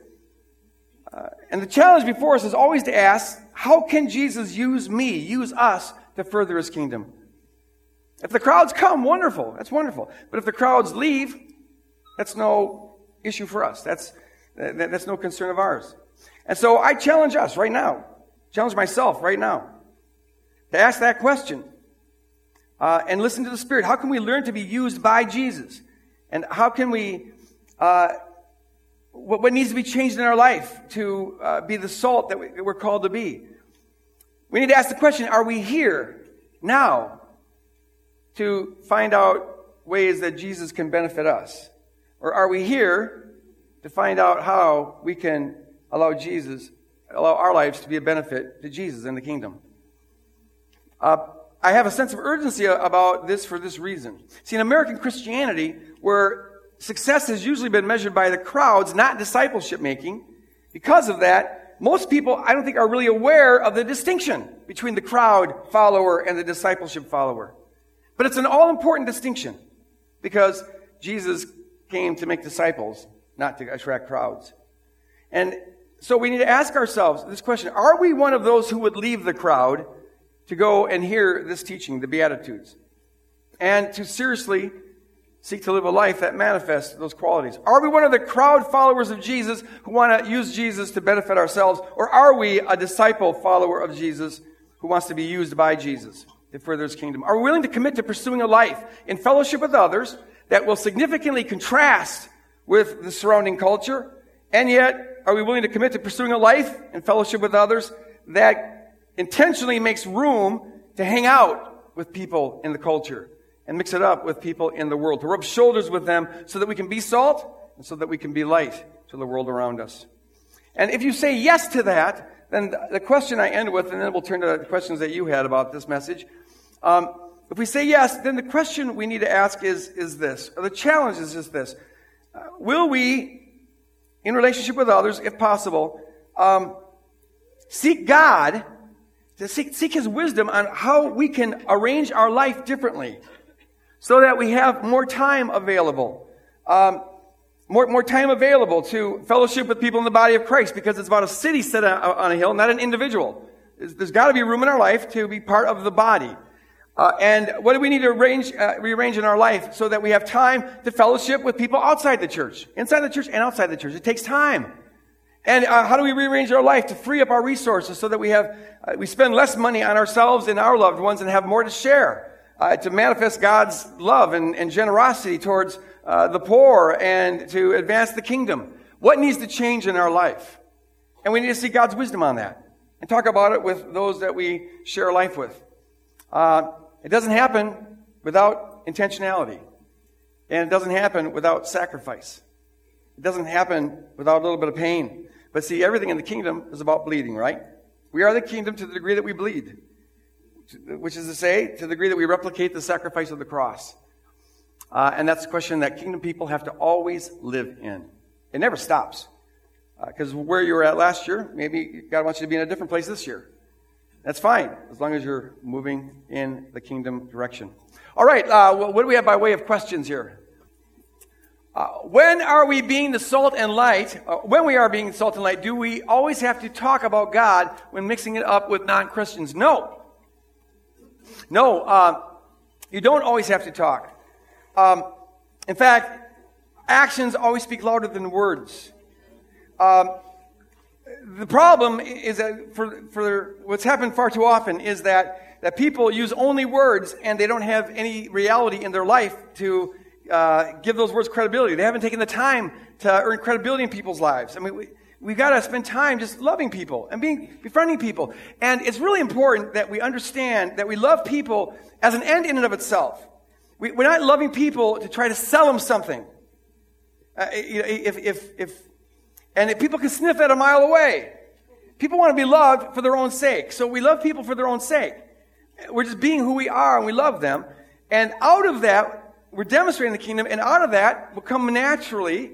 uh, And the challenge before us is always to ask, how can Jesus use me, use us to further his kingdom? If the crowds come, wonderful. That's wonderful. But if the crowds leave, that's no issue for us. That's, that's no concern of ours. And so I challenge us right now, challenge myself right now, to ask that question uh, and listen to the Spirit. How can we learn to be used by Jesus? And how can we, uh, what, what, needs to be changed in our life to uh, be the salt that, we, we're called to be? We need to ask the question are we here now to find out ways that Jesus can benefit us? Or are we here to find out how we can allow Jesus, allow our lives to be a benefit to Jesus and the kingdom? Uh, I have a sense of urgency about this for this reason. See, in American Christianity, where success has usually been measured by the crowds, not discipleship making, because of that, most people, I don't think, are really aware of the distinction between the crowd follower and the discipleship follower. But it's an all important distinction because Jesus came to make disciples, not to attract crowds. And so we need to ask ourselves this question Are we one of those who would leave the crowd to go and hear this teaching, the Beatitudes, and to seriously seek to live a life that manifests those qualities? Are we one of the crowd followers of Jesus who want to use Jesus to benefit ourselves, or are we a disciple follower of Jesus who wants to be used by Jesus to further his kingdom? Are we willing to commit to pursuing a life in fellowship with others that will significantly contrast with the surrounding culture? And yet, are we willing to commit to pursuing a life in fellowship with others that intentionally makes room to hang out with people in the culture and mix it up with people in the world, to rub shoulders with them so that we can be salt and so that we can be light to the world around us? And if you say yes to that, then the question I end with, and then we'll turn to the questions that you had about this message. Um, if we say yes, then the question we need to ask is, is this, or the challenge is just this. Uh, will we, in relationship with others, if possible, um, seek God, to seek, seek His wisdom on how we can arrange our life differently so that we have more time available? Um, more, more time available to fellowship with people in the body of Christ because it's about a city set on a hill, not an individual. There's got to be room in our life to be part of the body. Uh, and what do we need to arrange, uh, rearrange in our life so that we have time to fellowship with people outside the church, inside the church and outside the church? It takes time. And uh, how do we rearrange our life to free up our resources so that we have uh, we spend less money on ourselves and our loved ones and have more to share uh, to manifest God's love and, and generosity towards uh, the poor and to advance the kingdom? What needs to change in our life? And we need to see God's wisdom on that and talk about it with those that we share life with. Uh, it doesn't happen without intentionality. And it doesn't happen without sacrifice. It doesn't happen without a little bit of pain. But see, everything in the kingdom is about bleeding, right? We are the kingdom to the degree that we bleed, which is to say, to the degree that we replicate the sacrifice of the cross. Uh, and that's a question that kingdom people have to always live in. It never stops. Because uh, where you were at last year, maybe God wants you to be in a different place this year. That's fine, as long as you're moving in the kingdom direction. All right, uh, what do we have by way of questions here? Uh, when are we being the salt and light? Uh, when we are being salt and light, do we always have to talk about God when mixing it up with non Christians? No. No, uh, you don't always have to talk. Um, in fact, actions always speak louder than words. Um, the problem is that for, for what's happened far too often is that, that people use only words and they don't have any reality in their life to uh, give those words credibility. They haven't taken the time to earn credibility in people's lives. I mean, we, we've got to spend time just loving people and being, befriending people. And it's really important that we understand that we love people as an end in and of itself. We, are not loving people to try to sell them something. Uh, if, if, if and if people can sniff it a mile away. People want to be loved for their own sake. So we love people for their own sake. We're just being who we are and we love them. And out of that, we're demonstrating the kingdom. And out of that will come naturally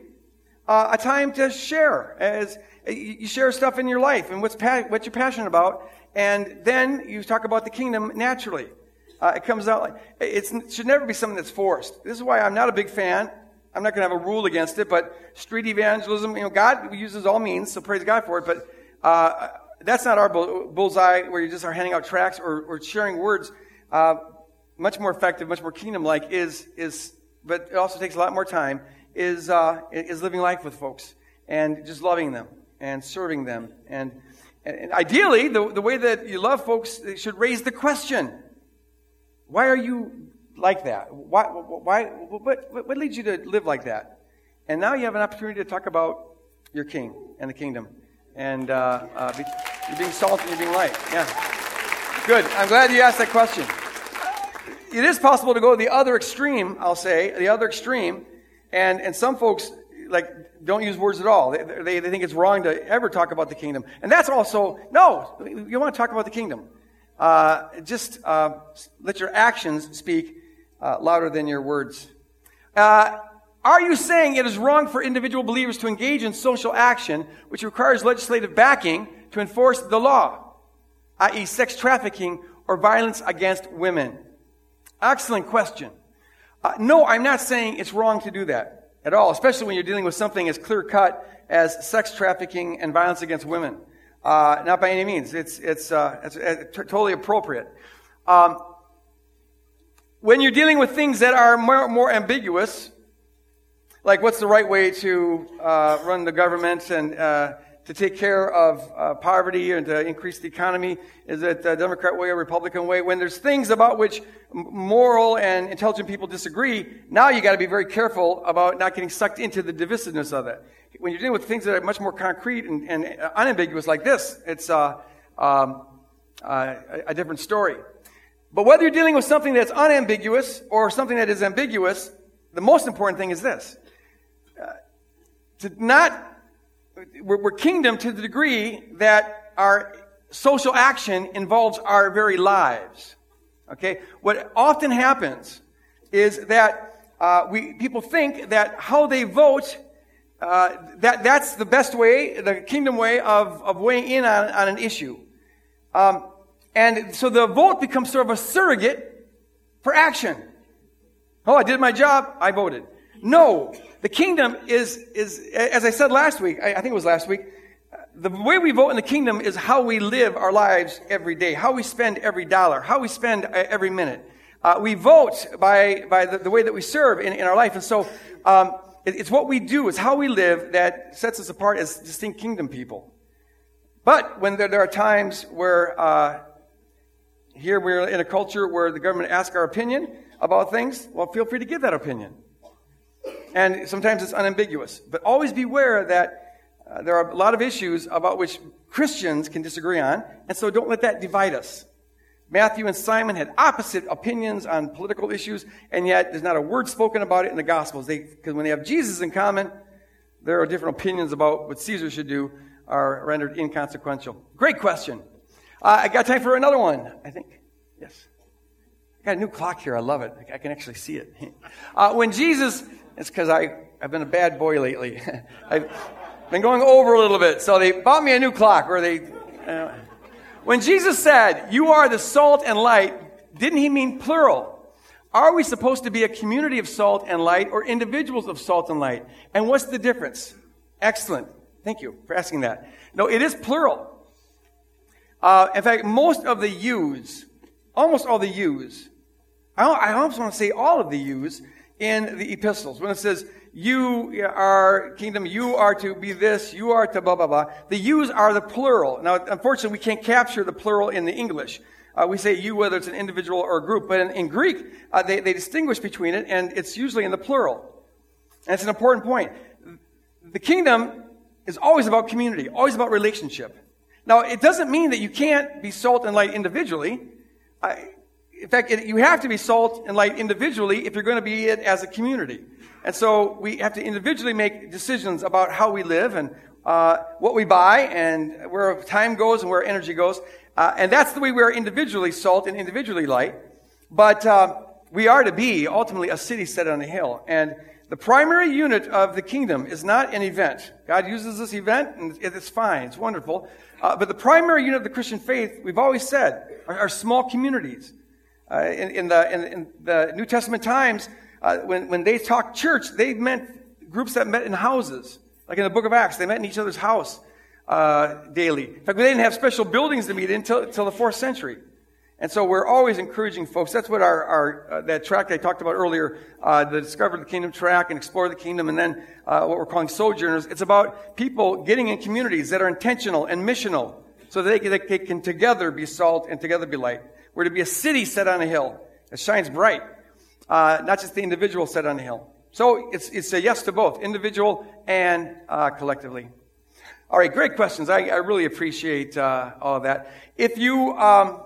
uh, a time to share. As you share stuff in your life and what's pa- what you're passionate about. And then you talk about the kingdom naturally. Uh, it comes out like it should never be something that's forced. This is why I'm not a big fan I'm not going to have a rule against it, but street evangelism, you know, God uses all means, so praise God for it. But Uh, that's not our bullseye where you just are handing out tracts or, or sharing words. Uh, much more effective, much more kingdom-like is, is, but it also takes a lot more time, is, uh, is living life with folks and just loving them and serving them. And, and ideally, the, the way that you love folks should raise the question, why are you like that? Why, why, what, what leads you to live like that? And now you have an opportunity to talk about your king and the kingdom. And uh, uh, be, you're being salt and you're being light. Yeah. Good. I'm glad you asked that question. It is possible to go the other extreme, I'll say, the other extreme. And, and some folks, like, don't use words at all. They, they, they think it's wrong to ever talk about the kingdom. And that's also, no, you want to talk about the kingdom. Uh, just uh, let your actions speak uh, louder than your words. Uh, are you saying it is wrong for individual believers to engage in social action which requires legislative backing to enforce the law, i.e., sex trafficking or violence against women? Excellent question. Uh, no, I'm not saying it's wrong to do that at all, especially when you're dealing with something as clear cut as sex trafficking and violence against women. Uh, not by any means. It's, it's, uh, it's, it's uh, totally appropriate. Um, when you're dealing with things that are more, more ambiguous, like what's the right way to uh, run the government and uh, to take care of uh, poverty and to increase the economy? Is it a Democrat way or Republican way? When there's things about which moral and intelligent people disagree, now you got to be very careful about not getting sucked into the divisiveness of it. When you're dealing with things that are much more concrete and, and unambiguous like this, it's uh, um, uh, a different story. But whether you're dealing with something that's unambiguous or something that is ambiguous, the most important thing is this. Uh, to not, we're, kingdom to the degree that our social action involves our very lives. Okay? What often happens is that uh, we, people think that how they vote, uh, that, that's the best way, the kingdom way of, of weighing in on, on an issue. Um, and so the vote becomes sort of a surrogate for action. Oh, I did my job, I voted. No, the kingdom is, is as I said last week, I, I think it was last week, the way we vote in the kingdom is how we live our lives every day, how we spend every dollar, how we spend uh, every minute. Uh, we vote by, by the, the, way that we serve in, in our life. And so um, it, it's what we do, it's how we live that sets us apart as distinct kingdom people. But when there, there are times where uh, here we're in a culture where the government asks our opinion about things. Well, feel free to give that opinion. And sometimes it's unambiguous. But always beware that uh, there are a lot of issues about which Christians can disagree on, and so don't let that divide us. Matthew and Simon had opposite opinions on political issues, and yet there's not a word spoken about it in the Gospels. Because when they have Jesus in common, there are different opinions about what Caesar should do are rendered inconsequential. Great question. Uh, I got time for another one, I think. Yes. I got a new clock here. I love it. I can actually see it. Uh, when Jesus, it's because I've been a bad boy lately. I've been going over a little bit. So they bought me a new clock, or they. Uh, when Jesus said, You are the salt and light, didn't he mean plural? Are we supposed to be a community of salt and light or individuals of salt and light? And what's the difference? Excellent. Thank you for asking that. No, it is plural. Uh, in fact, most of the yous, almost all the yous, I, I almost want to say all of the yous in the epistles, when it says, you are kingdom, you are to be this, you are to blah, blah, blah, the yous are the plural. Now, unfortunately, we can't capture the plural in the English. Uh, we say you whether it's an individual or a group, but in, in Greek, uh, they, they distinguish between it, and it's usually in the plural. And it's an important point. The kingdom is always about community, always about relationship. Now, it doesn't mean that you can't be salt and light individually. I, in fact, it, you have to be salt and light individually if you're going to be it as a community. And so we have to individually make decisions about how we live and uh, what we buy and where time goes and where energy goes. Uh, and that's the way we are individually salt and individually light. But uh, we are to be ultimately a city set on a hill. And the primary unit of the kingdom is not an event. God uses this event, and it's fine, it's wonderful. Uh, but the primary unit of the Christian faith, we've always said, are, are small communities. Uh, in, in, the, in, in, the New Testament times, uh, when, when they talked church, they meant groups that met in houses. Like in the book of Acts, they met in each other's house. uh, daily. In fact, they didn't have special buildings to meet in until, until the fourth century. And so we're always encouraging folks. That's what our, our uh, that track I talked about earlier, uh, the Discover the Kingdom track and Explore the Kingdom, and then uh, what we're calling Sojourners. It's about people getting in communities that are intentional and missional, so that they, they can together be salt and together be light. We're to be a city set on a hill that shines bright, uh, not just the individual set on a hill. So it's it's a yes to both, individual and uh, collectively. All right, great questions. I, I really appreciate uh, all of that. If you um,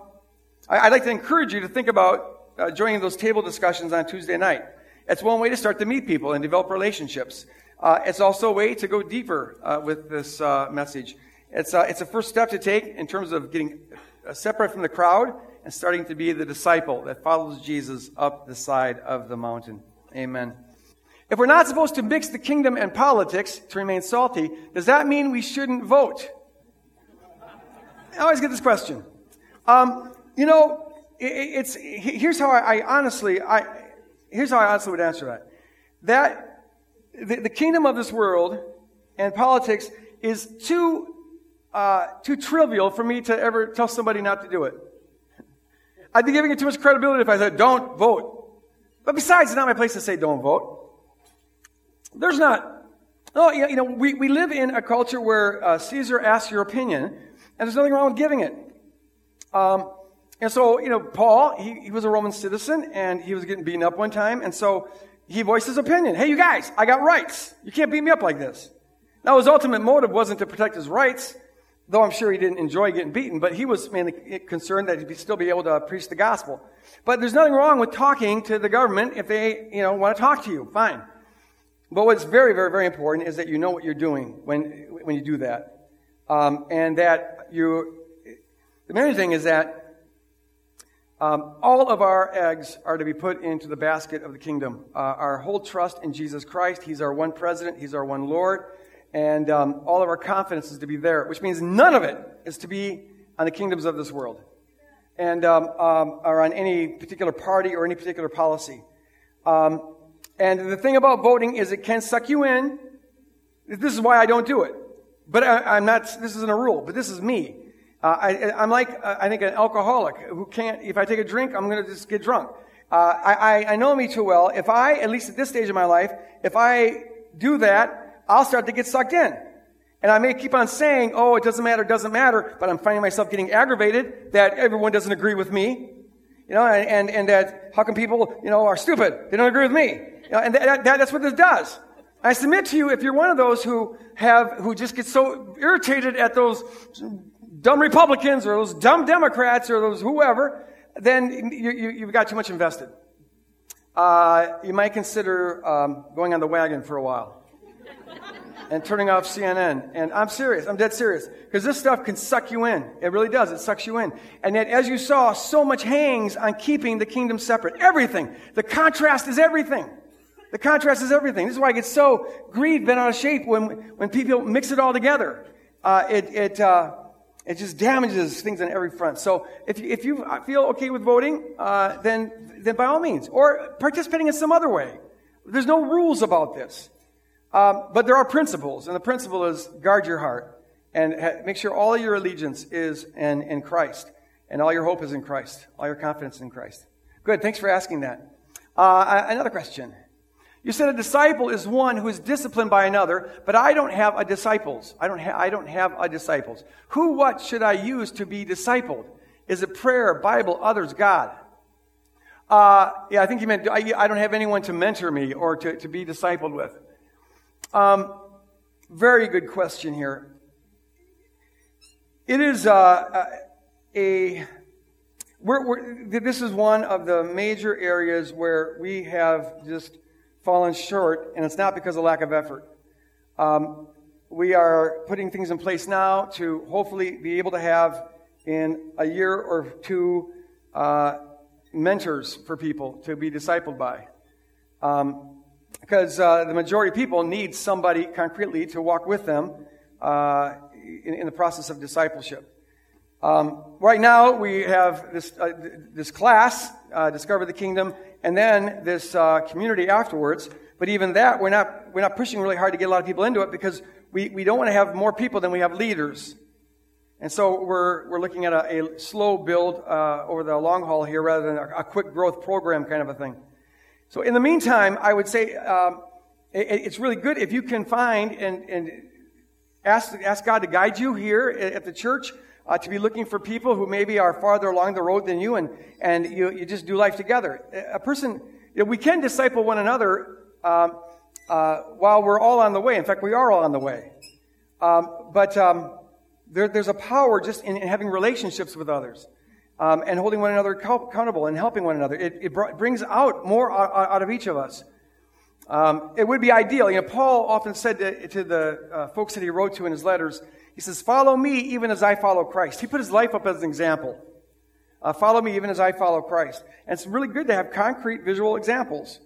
I'd like to encourage you to think about uh, joining those table discussions on Tuesday night. It's one way to start to meet people and develop relationships. Uh, it's also a way to go deeper uh, with this message. It's, it's a first step to take in terms of getting separate from the crowd and starting to be the disciple that follows Jesus up the side of the mountain. Amen. If we're not supposed to mix the kingdom and politics to remain salty, does that mean we shouldn't vote? I always get this question. Um, you know, it's here's how I, I, honestly I here's how I honestly would answer that. That the, the kingdom of this world and politics is too uh, too trivial for me to ever tell somebody not to do it. I'd be giving it too much credibility if I said don't vote. But besides, it's not my place to say don't vote. There's not. Oh, you know, we, we live in a culture where uh, Caesar asks your opinion, and there's nothing wrong with giving it. Um, and so, you know, Paul, he, he was a Roman citizen and he was getting beaten up one time. And so he voiced his opinion. Hey, you guys, I got rights. You can't beat me up like this. Now, his ultimate motive wasn't to protect his rights, though I'm sure he didn't enjoy getting beaten, but he was mainly concerned that he'd still be able to preach the gospel. But there's nothing wrong with talking to the government if they, you know, want to talk to you. Fine. But what's very, very, very important is that you know what you're doing when, when you do that. Um, and that you, the main thing is that um, all of our eggs are to be put into the basket of the kingdom. Uh, our whole trust in Jesus Christ. He's our one president. He's our one Lord. And um, all of our confidence is to be there, which means none of it is to be on the kingdoms of this world and um, um or on any particular party or any particular policy. Um, and the thing about voting is it can suck you in. This is why I don't do it. But I, I'm not, this isn't a rule, but this is me. Uh, I, am like, uh, I think, an alcoholic who can't, if I take a drink, I'm going to just get drunk. Uh, I, I, know me too well. If I, at least at this stage of my life, if I do that, I'll start to get sucked in. And I may keep on saying, oh, it doesn't matter, it doesn't matter, but I'm finding myself getting aggravated that everyone doesn't agree with me. You know, and, and, and that how come people, you know, are stupid? They don't agree with me. You know, and that, that, that's what this does. I submit to you, if you're one of those who have, who just get so irritated at those dumb Republicans or those dumb Democrats or those whoever, then you, have got too much invested. Uh, you might consider um, going on the wagon for a while and turning off CNN. And I'm serious. I'm dead serious. Because this stuff can suck you in. It really does. It sucks you in. And yet, as you saw, so much hangs on keeping the kingdom separate. Everything. The contrast is everything. The contrast is everything. This is why I get so grieved, bent out of shape when, when people mix it all together. Uh, it, it, uh, it just damages things on every front. So if you, if you feel okay with voting, uh, then, then by all means. Or participating in some other way. There's no rules about this. Um, but there are principles. And the principle is guard your heart. And ha- make sure all your allegiance is in, in Christ. And all your hope is in Christ. All your confidence in Christ. Good. Thanks for asking that. Uh, another question. You said a disciple is one who is disciplined by another, but I don't have a disciples. I don't, ha- I don't have a disciples. Who, what should I use to be discipled? Is it prayer, Bible, others, God? Uh, yeah, I think you meant I, I, don't have anyone to mentor me or to, to be discipled with. Um, very good question here. It is uh, a. We're, we're, this is one of the major areas where we have just fallen short, and it's not because of lack of effort. Um, we are putting things in place now to hopefully be able to have in a year or two uh, mentors for people to be discipled by. Um, because uh, the majority of people need somebody concretely to walk with them uh, in, in, the process of discipleship. Um, right now, we have this, uh, this class, uh, Discover the Kingdom, and then this uh, community afterwards. But even that, we're not, we're not pushing really hard to get a lot of people into it because we, we don't want to have more people than we have leaders. And so we're, we're looking at a, a slow build uh, over the long haul here rather than a, a, quick growth program kind of a thing. So in the meantime, I would say um, it, it's really good if you can find and, and ask, ask God to guide you here at the church uh, to be looking for people who maybe are farther along the road than you and, and you, you just do life together. A person, you know, we can disciple one another um, uh, while we're all on the way. In fact, we are all on the way. Um, but um, there, there's a power just in, in having relationships with others. Um, and holding one another accountable and helping one another. It, it br- brings out more out, out, of each of us. Um, it would be ideal. You know, Paul often said to, to the uh, folks that he wrote to in his letters, he says, Follow me even as I follow Christ. He put his life up as an example. Uh, follow me even as I follow Christ. And it's really good to have concrete visual examples.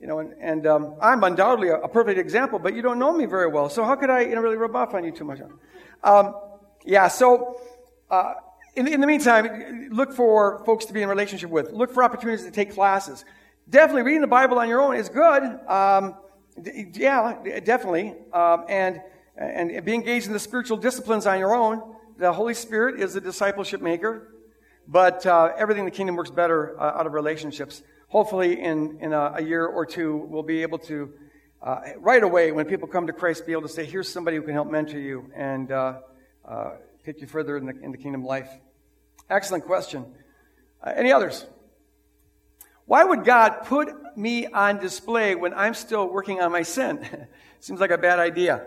You know, and, and um, I'm undoubtedly a, a, perfect example, but you don't know me very well. So how could I you know, really rub off on you too much? Um, yeah, so uh, in, in the meantime, look for folks to be in relationship with. Look for opportunities to take classes. Definitely reading the Bible on your own is good. Um, yeah, definitely. Um, and and be engaged in the spiritual disciplines on your own. The Holy Spirit is a discipleship maker, but uh, everything in the kingdom works better uh, out of relationships. Hopefully, in, in a, a, year or two, we'll be able to, uh, right away, when people come to Christ, be able to say, here's somebody who can help mentor you and uh, uh, take you further in the, in the kingdom life. Excellent question. Uh, any others? Why would God put me on display when I'm still working on my sin? Seems like a bad idea.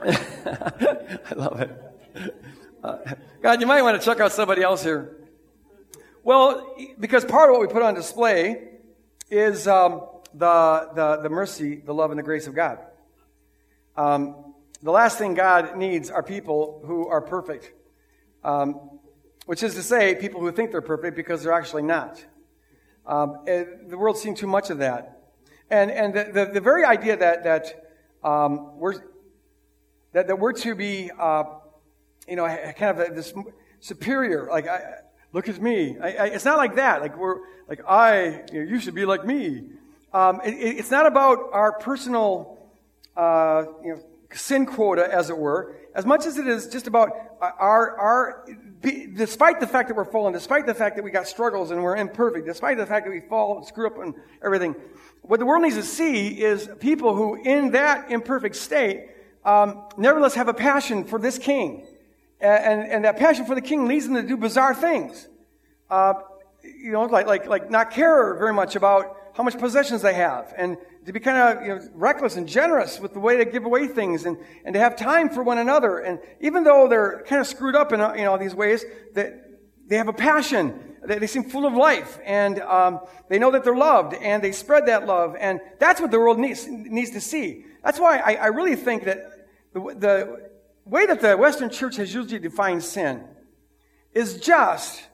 I love it. Uh, God, you might want to check out somebody else here. Well, because part of what we put on display is um, the, the, the mercy, the love, and the grace of God. Um, the last thing God needs are people who are perfect, um, which is to say, people who think they're perfect because they're actually not. Um, the world's seen too much of that. And, and the, the, the very idea that, that um, we're, that, that we're to be, uh, you know, kind of this superior, like, I, look at me. I, I, it's not like that. Like, we're, like, I, you, know, you should be like me. Um, it, it's not about our personal, uh, you know, sin quota, as it were, as much as it is just about our, our, despite the fact that we're fallen, despite the fact that we got struggles and we're imperfect, despite the fact that we fall, and screw up and everything, what the world needs to see is people who, in that imperfect state, um, nevertheless have a passion for this king. And, and, that passion for the king leads them to do bizarre things. Uh, you know, like, like, like not care very much about how much possessions they have and to be kind of you know, reckless and generous with the way they give away things and, and to have time for one another. And even though they're kind of screwed up in you know, these ways, that they have a passion. They, they seem full of life and um, they know that they're loved and they spread that love. And that's what the world needs, needs to see. That's why I, I really think that the, the way that the Western church has usually defined sin is just,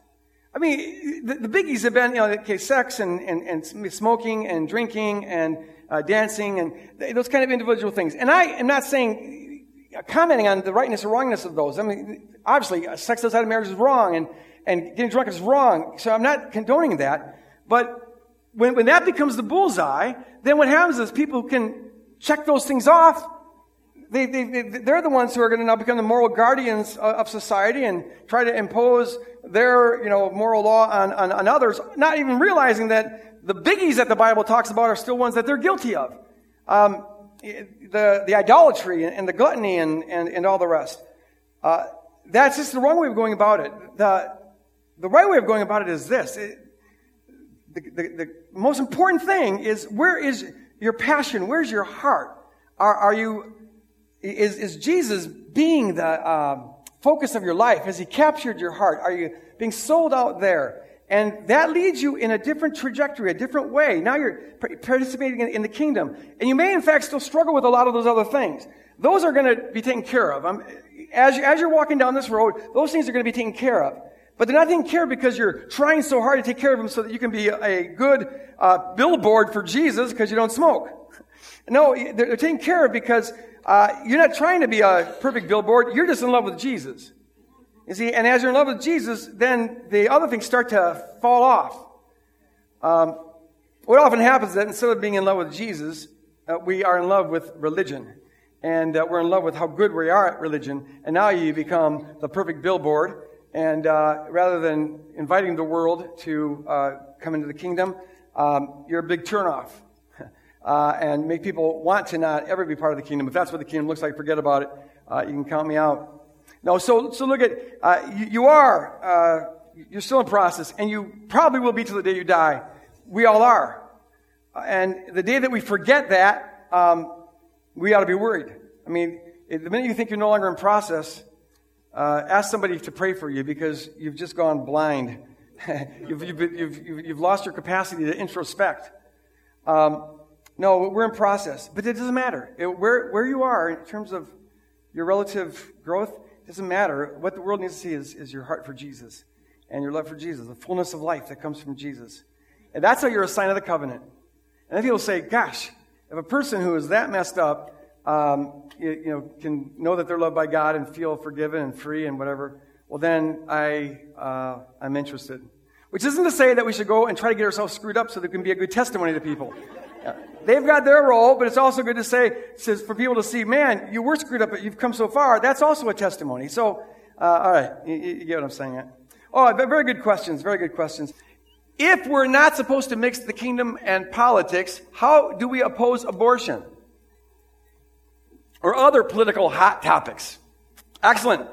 I mean, the, the biggies have been, you know, okay, sex and, and, and smoking and drinking and uh, dancing and those kind of individual things. And I am not saying, commenting on the rightness or wrongness of those. I mean, obviously, uh, sex outside of marriage is wrong and, and getting drunk is wrong. So I'm not condoning that. But when, when that becomes the bullseye, then what happens is people can check those things off they, they, they're the ones who are going to now become the moral guardians of society and try to impose their, you know, moral law on, on, on others, not even realizing that the biggies that the Bible talks about are still ones that they're guilty of. Um, the, the idolatry and the gluttony and, and, and all the rest. Uh, that's just the wrong way of going about it. The, the right way of going about it is this. It, the, the, the most important thing is where is your passion? Where's your heart? Are, are you is, is Jesus being the uh, focus of your life? Has he captured your heart? Are you being sold out there? And that leads you in a different trajectory, a different way. Now you're participating in, the kingdom. And you may, in fact, still struggle with a lot of those other things. Those are going to be taken care of. As, you're walking down this road, those things are going to be taken care of. But they're not taken care of because you're trying so hard to take care of them so that you can be a, a good uh, billboard for Jesus because you don't smoke. No, they're, they're taken care of because uh, you're not trying to be a perfect billboard. You're just in love with Jesus. You see, and as you're in love with Jesus, then the other things start to fall off. Um, what often happens is that instead of being in love with Jesus, uh, we are in love with religion. and uh, we're in love with how good we are at religion, and now you become the perfect billboard. And uh, rather than inviting the world to uh, come into the kingdom, um, you're a big turnoff. Uh, and make people want to not ever be part of the kingdom. If that's what the kingdom looks like, forget about it. Uh, you can count me out. No, so, so look at, uh, you, you, are, you're still in process, and you probably will be till the day you die. We all are. And the day that we forget that, um, we ought to be worried. I mean, the minute you think you're no longer in process, uh, ask somebody to pray for you because you've just gone blind. you've, you've, you've, you've, lost your capacity to introspect. Um, no, we're in process, but it doesn't matter. It, where, where you are in terms of your relative growth, doesn't matter. What the world needs to see is, is your heart for Jesus and your love for Jesus, the fullness of life that comes from Jesus. And that's how you're a sign of the covenant. And then people say, gosh, if a person who is that messed up um, you, you, know, can know that they're loved by God and feel forgiven and free and whatever, well, then I, uh, I'm interested. Which isn't to say that we should go and try to get ourselves screwed up so there can be a good testimony to people. They've got their role, but it's also good to say, says for people to see, man, you were screwed up, but you've come so far. That's also a testimony. So, uh, all right, you, you, get what I'm saying. Oh, very good questions. Very good questions. If we're not supposed to mix the kingdom and politics, how do we oppose abortion? or other political hot topics. Excellent.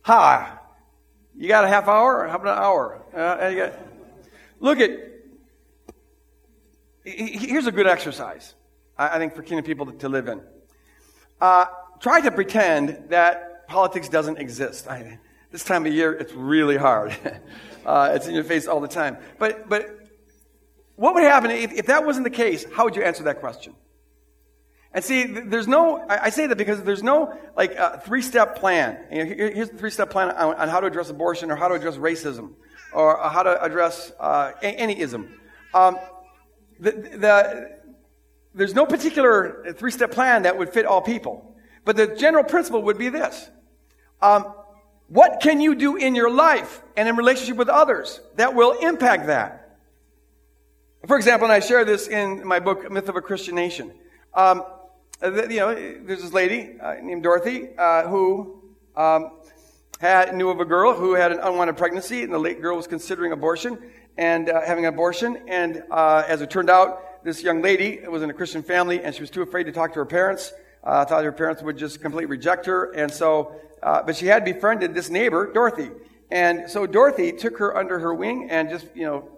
Ha. You got a half hour? How about an hour? Uh, got, look at, here's a good exercise, I think, for kingdom people to, live in. Uh, try to pretend that politics doesn't exist. I, this time of year, it's really hard. uh, it's in your face all the time. But, but what would happen if, if that wasn't the case? How would you answer that question? And see, there's no, I say that because there's no like uh, three step plan. You know, here's the three step plan on, on, how to address abortion or how to address racism or how to address uh, any ism. Um, the, the, there's no particular three step plan that would fit all people. But the general principle would be this. Um, what can you do in your life and in relationship with others that will impact that? For example, and I share this in my book, Myth of a Christian Nation. Um, you know, there's this lady uh, named Dorothy uh, who um, had knew of a girl who had an unwanted pregnancy, and the late girl was considering abortion and uh, having an abortion. And uh, as it turned out, this young lady was in a Christian family, and she was too afraid to talk to her parents. Uh, thought her parents would just completely reject her, and so, but she had befriended this neighbor, Dorothy. And so Dorothy took her under her wing and just, you know,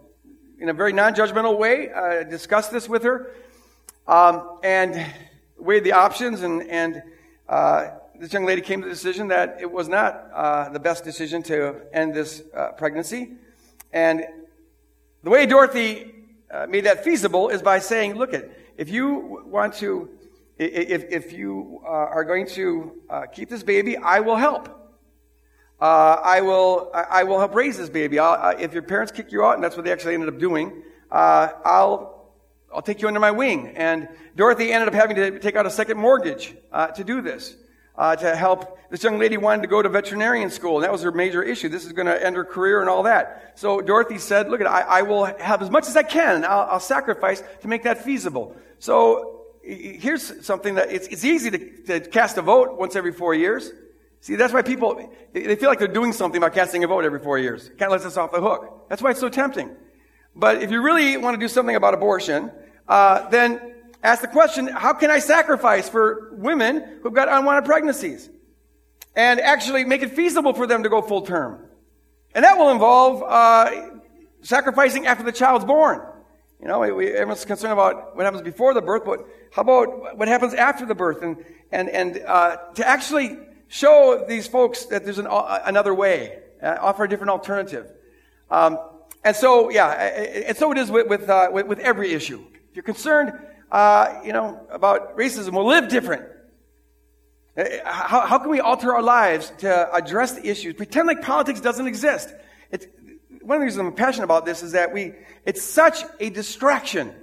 in a very non-judgmental way, discussed this with her. Um, and weighed the options, and, and uh, this young lady came to the decision that it was not uh, the best decision to end this uh, pregnancy. And the way Dorothy uh, made that feasible is by saying, look, if you want to, if, if you uh, are going to uh, keep this baby, I will help. I will, I will help raise this baby. I'll, if your parents kick you out, and that's what they actually ended up doing, I'll I'll take you under my wing. And Dorothy ended up having to take out a second mortgage uh, to do this, uh, to help. This young lady wanted to go to veterinarian school, and that was her major issue. This is going to end her career and all that. So Dorothy said, look, I, I will have as much as I can. I'll, I'll, sacrifice to make that feasible. So here's something that it's, it's easy to, to cast a vote once every four years. See, that's why people, they feel like they're doing something by casting a vote every four years. Kind of lets us off the hook. That's why it's so tempting. But if you really want to do something about abortion, uh, then ask the question, how can I sacrifice for women who've got unwanted pregnancies? And actually make it feasible for them to go full term. And that will involve uh, sacrificing after the child's born. You know, we, everyone's concerned about what happens before the birth, but how about what happens after the birth? And, and, and uh, to actually show these folks that there's an, uh, another way, uh, offer a different alternative. Um, and so, yeah, and so it is with, with, uh, with, with every issue. If you're concerned, uh, you know, about racism, we'll live different. Uh, how, how can we alter our lives to address the issues? Pretend like politics doesn't exist. It's, one of the reasons I'm passionate about this is that we, it's such a distraction.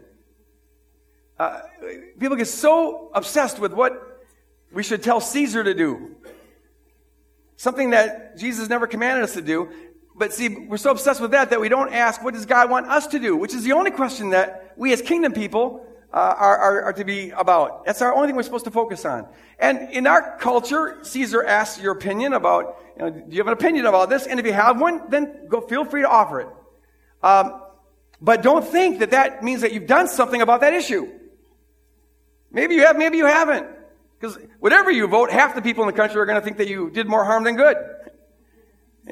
Uh, people get so obsessed with what we should tell Caesar to do. Something that Jesus never commanded us to do. But see, we're so obsessed with that that we don't ask, what does God want us to do? Which is the only question that we as kingdom people uh, are, are, are, to be about. That's our only thing we're supposed to focus on. And in our culture, Caesar asks your opinion about, you know, do you have an opinion about this? And if you have one, then go, feel free to offer it. Um, but don't think that that means that you've done something about that issue. Maybe you have, maybe you haven't. Because whatever you vote, half the people in the country are going to think that you did more harm than good.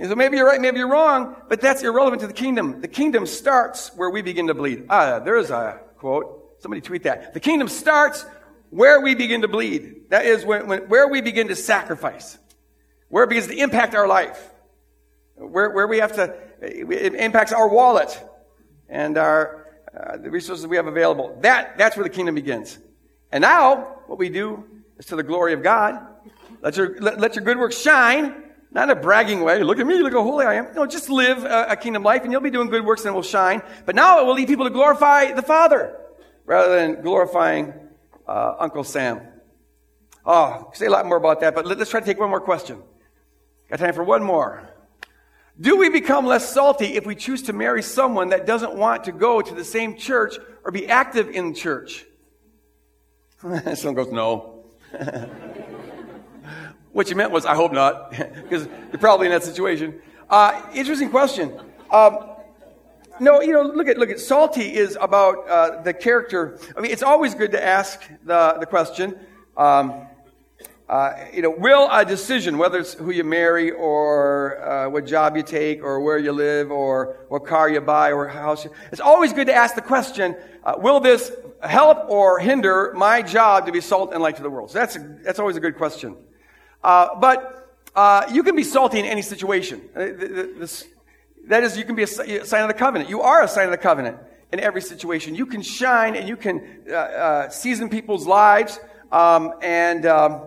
So maybe you're right, maybe you're wrong, but that's irrelevant to the kingdom. The kingdom starts where we begin to bleed. Ah, there's a quote. Somebody tweet that. The kingdom starts where we begin to bleed. That is when, when, where we begin to sacrifice. Where it begins to impact our life. Where, where we have to, it impacts our wallet and our, uh, the resources we have available. That, that's where the kingdom begins. And now, what we do is to the glory of God. Let your, let, let your good works shine not in a bragging way. Look at me, look how holy I am. No, just live a, a, kingdom life and you'll be doing good works and it will shine. But now it will lead people to glorify the Father rather than glorifying uh, Uncle Sam. Oh, say a lot more about that, but let, us try to take one more question. Got time for one more. Do we become less salty if we choose to marry someone that doesn't want to go to the same church or be active in church? Someone goes, no. What you meant was, I hope not, because you're probably in that situation. Uh, interesting question. Um, no, you know, look at look at salty is about uh, the character. I mean, it's always good to ask the the question. Um, uh, you know, will a decision, whether it's who you marry or uh, what job you take or where you live or what car you buy or house, you, it's always good to ask the question: uh, Will this help or hinder my job to be salt and light to the world? So that's a, that's always a good question. Uh, but uh, you can be salty in any situation. Uh, this, that is, you can be a sign of the covenant. You are a sign of the covenant in every situation. You can shine and you can uh, uh, season people's lives um, and um,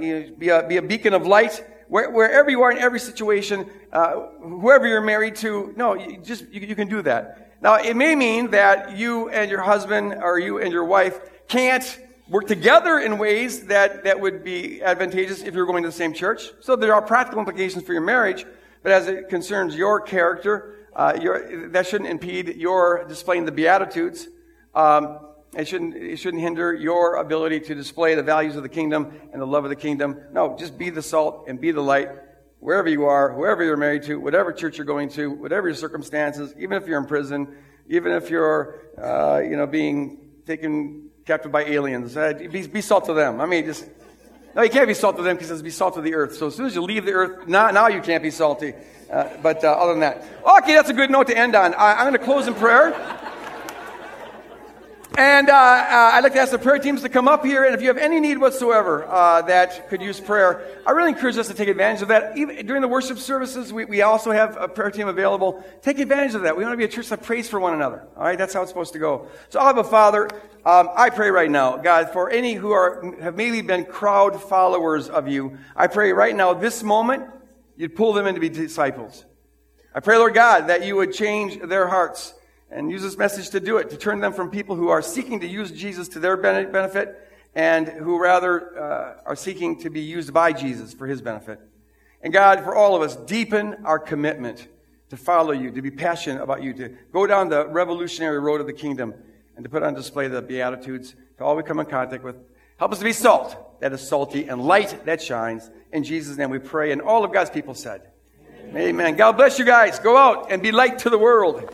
you know, be, a, be a beacon of light. Where, wherever you are in every situation, whoever you're married to, no, you just you, you can do that. Now, it may mean that you and your husband or you and your wife can't work together in ways that, that would be advantageous if you're going to the same church. So there are practical implications for your marriage, but as it concerns your character, uh, your, that shouldn't impede your displaying the Beatitudes. Um, it shouldn't, it shouldn't hinder your ability to display the values of the kingdom and the love of the kingdom. No, just be the salt and be the light wherever you are, whoever you're married to, whatever church you're going to, whatever your circumstances, even if you're in prison, even if you're, uh, you know, being taken captive by aliens. Uh, be, be, salt to them. I mean, just, no, you can't be salt to them because it says be salt to the earth. So as soon as you leave the earth, now, now you can't be salty. Uh, but uh, other than that. Okay, that's a good note to end on. I, I'm going to close in prayer. And uh, uh, I'd like to ask the prayer teams to come up here, and if you have any need whatsoever uh, that could use prayer, I really encourage us to take advantage of that. Even during the worship services, we, we also have a prayer team available. Take advantage of that. We want to be a church that prays for one another. All right, that's how it's supposed to go. So, I'll have a Father, um, I pray right now, God, for any who are have maybe been crowd followers of you, I pray right now, this moment, you'd pull them in to be disciples. I pray, Lord God, that you would change their hearts and use this message to do it, to turn them from people who are seeking to use Jesus to their benefit and who rather uh, are seeking to be used by Jesus for his benefit. And God, for all of us, deepen our commitment to follow you, to be passionate about you, to go down the revolutionary road of the kingdom, and to put on display the Beatitudes to all we come in contact with. Help us to be salt that is salty and light that shines. In Jesus' name we pray. And all of God's people said, Amen. Amen. God bless you guys. Go out and be light to the world.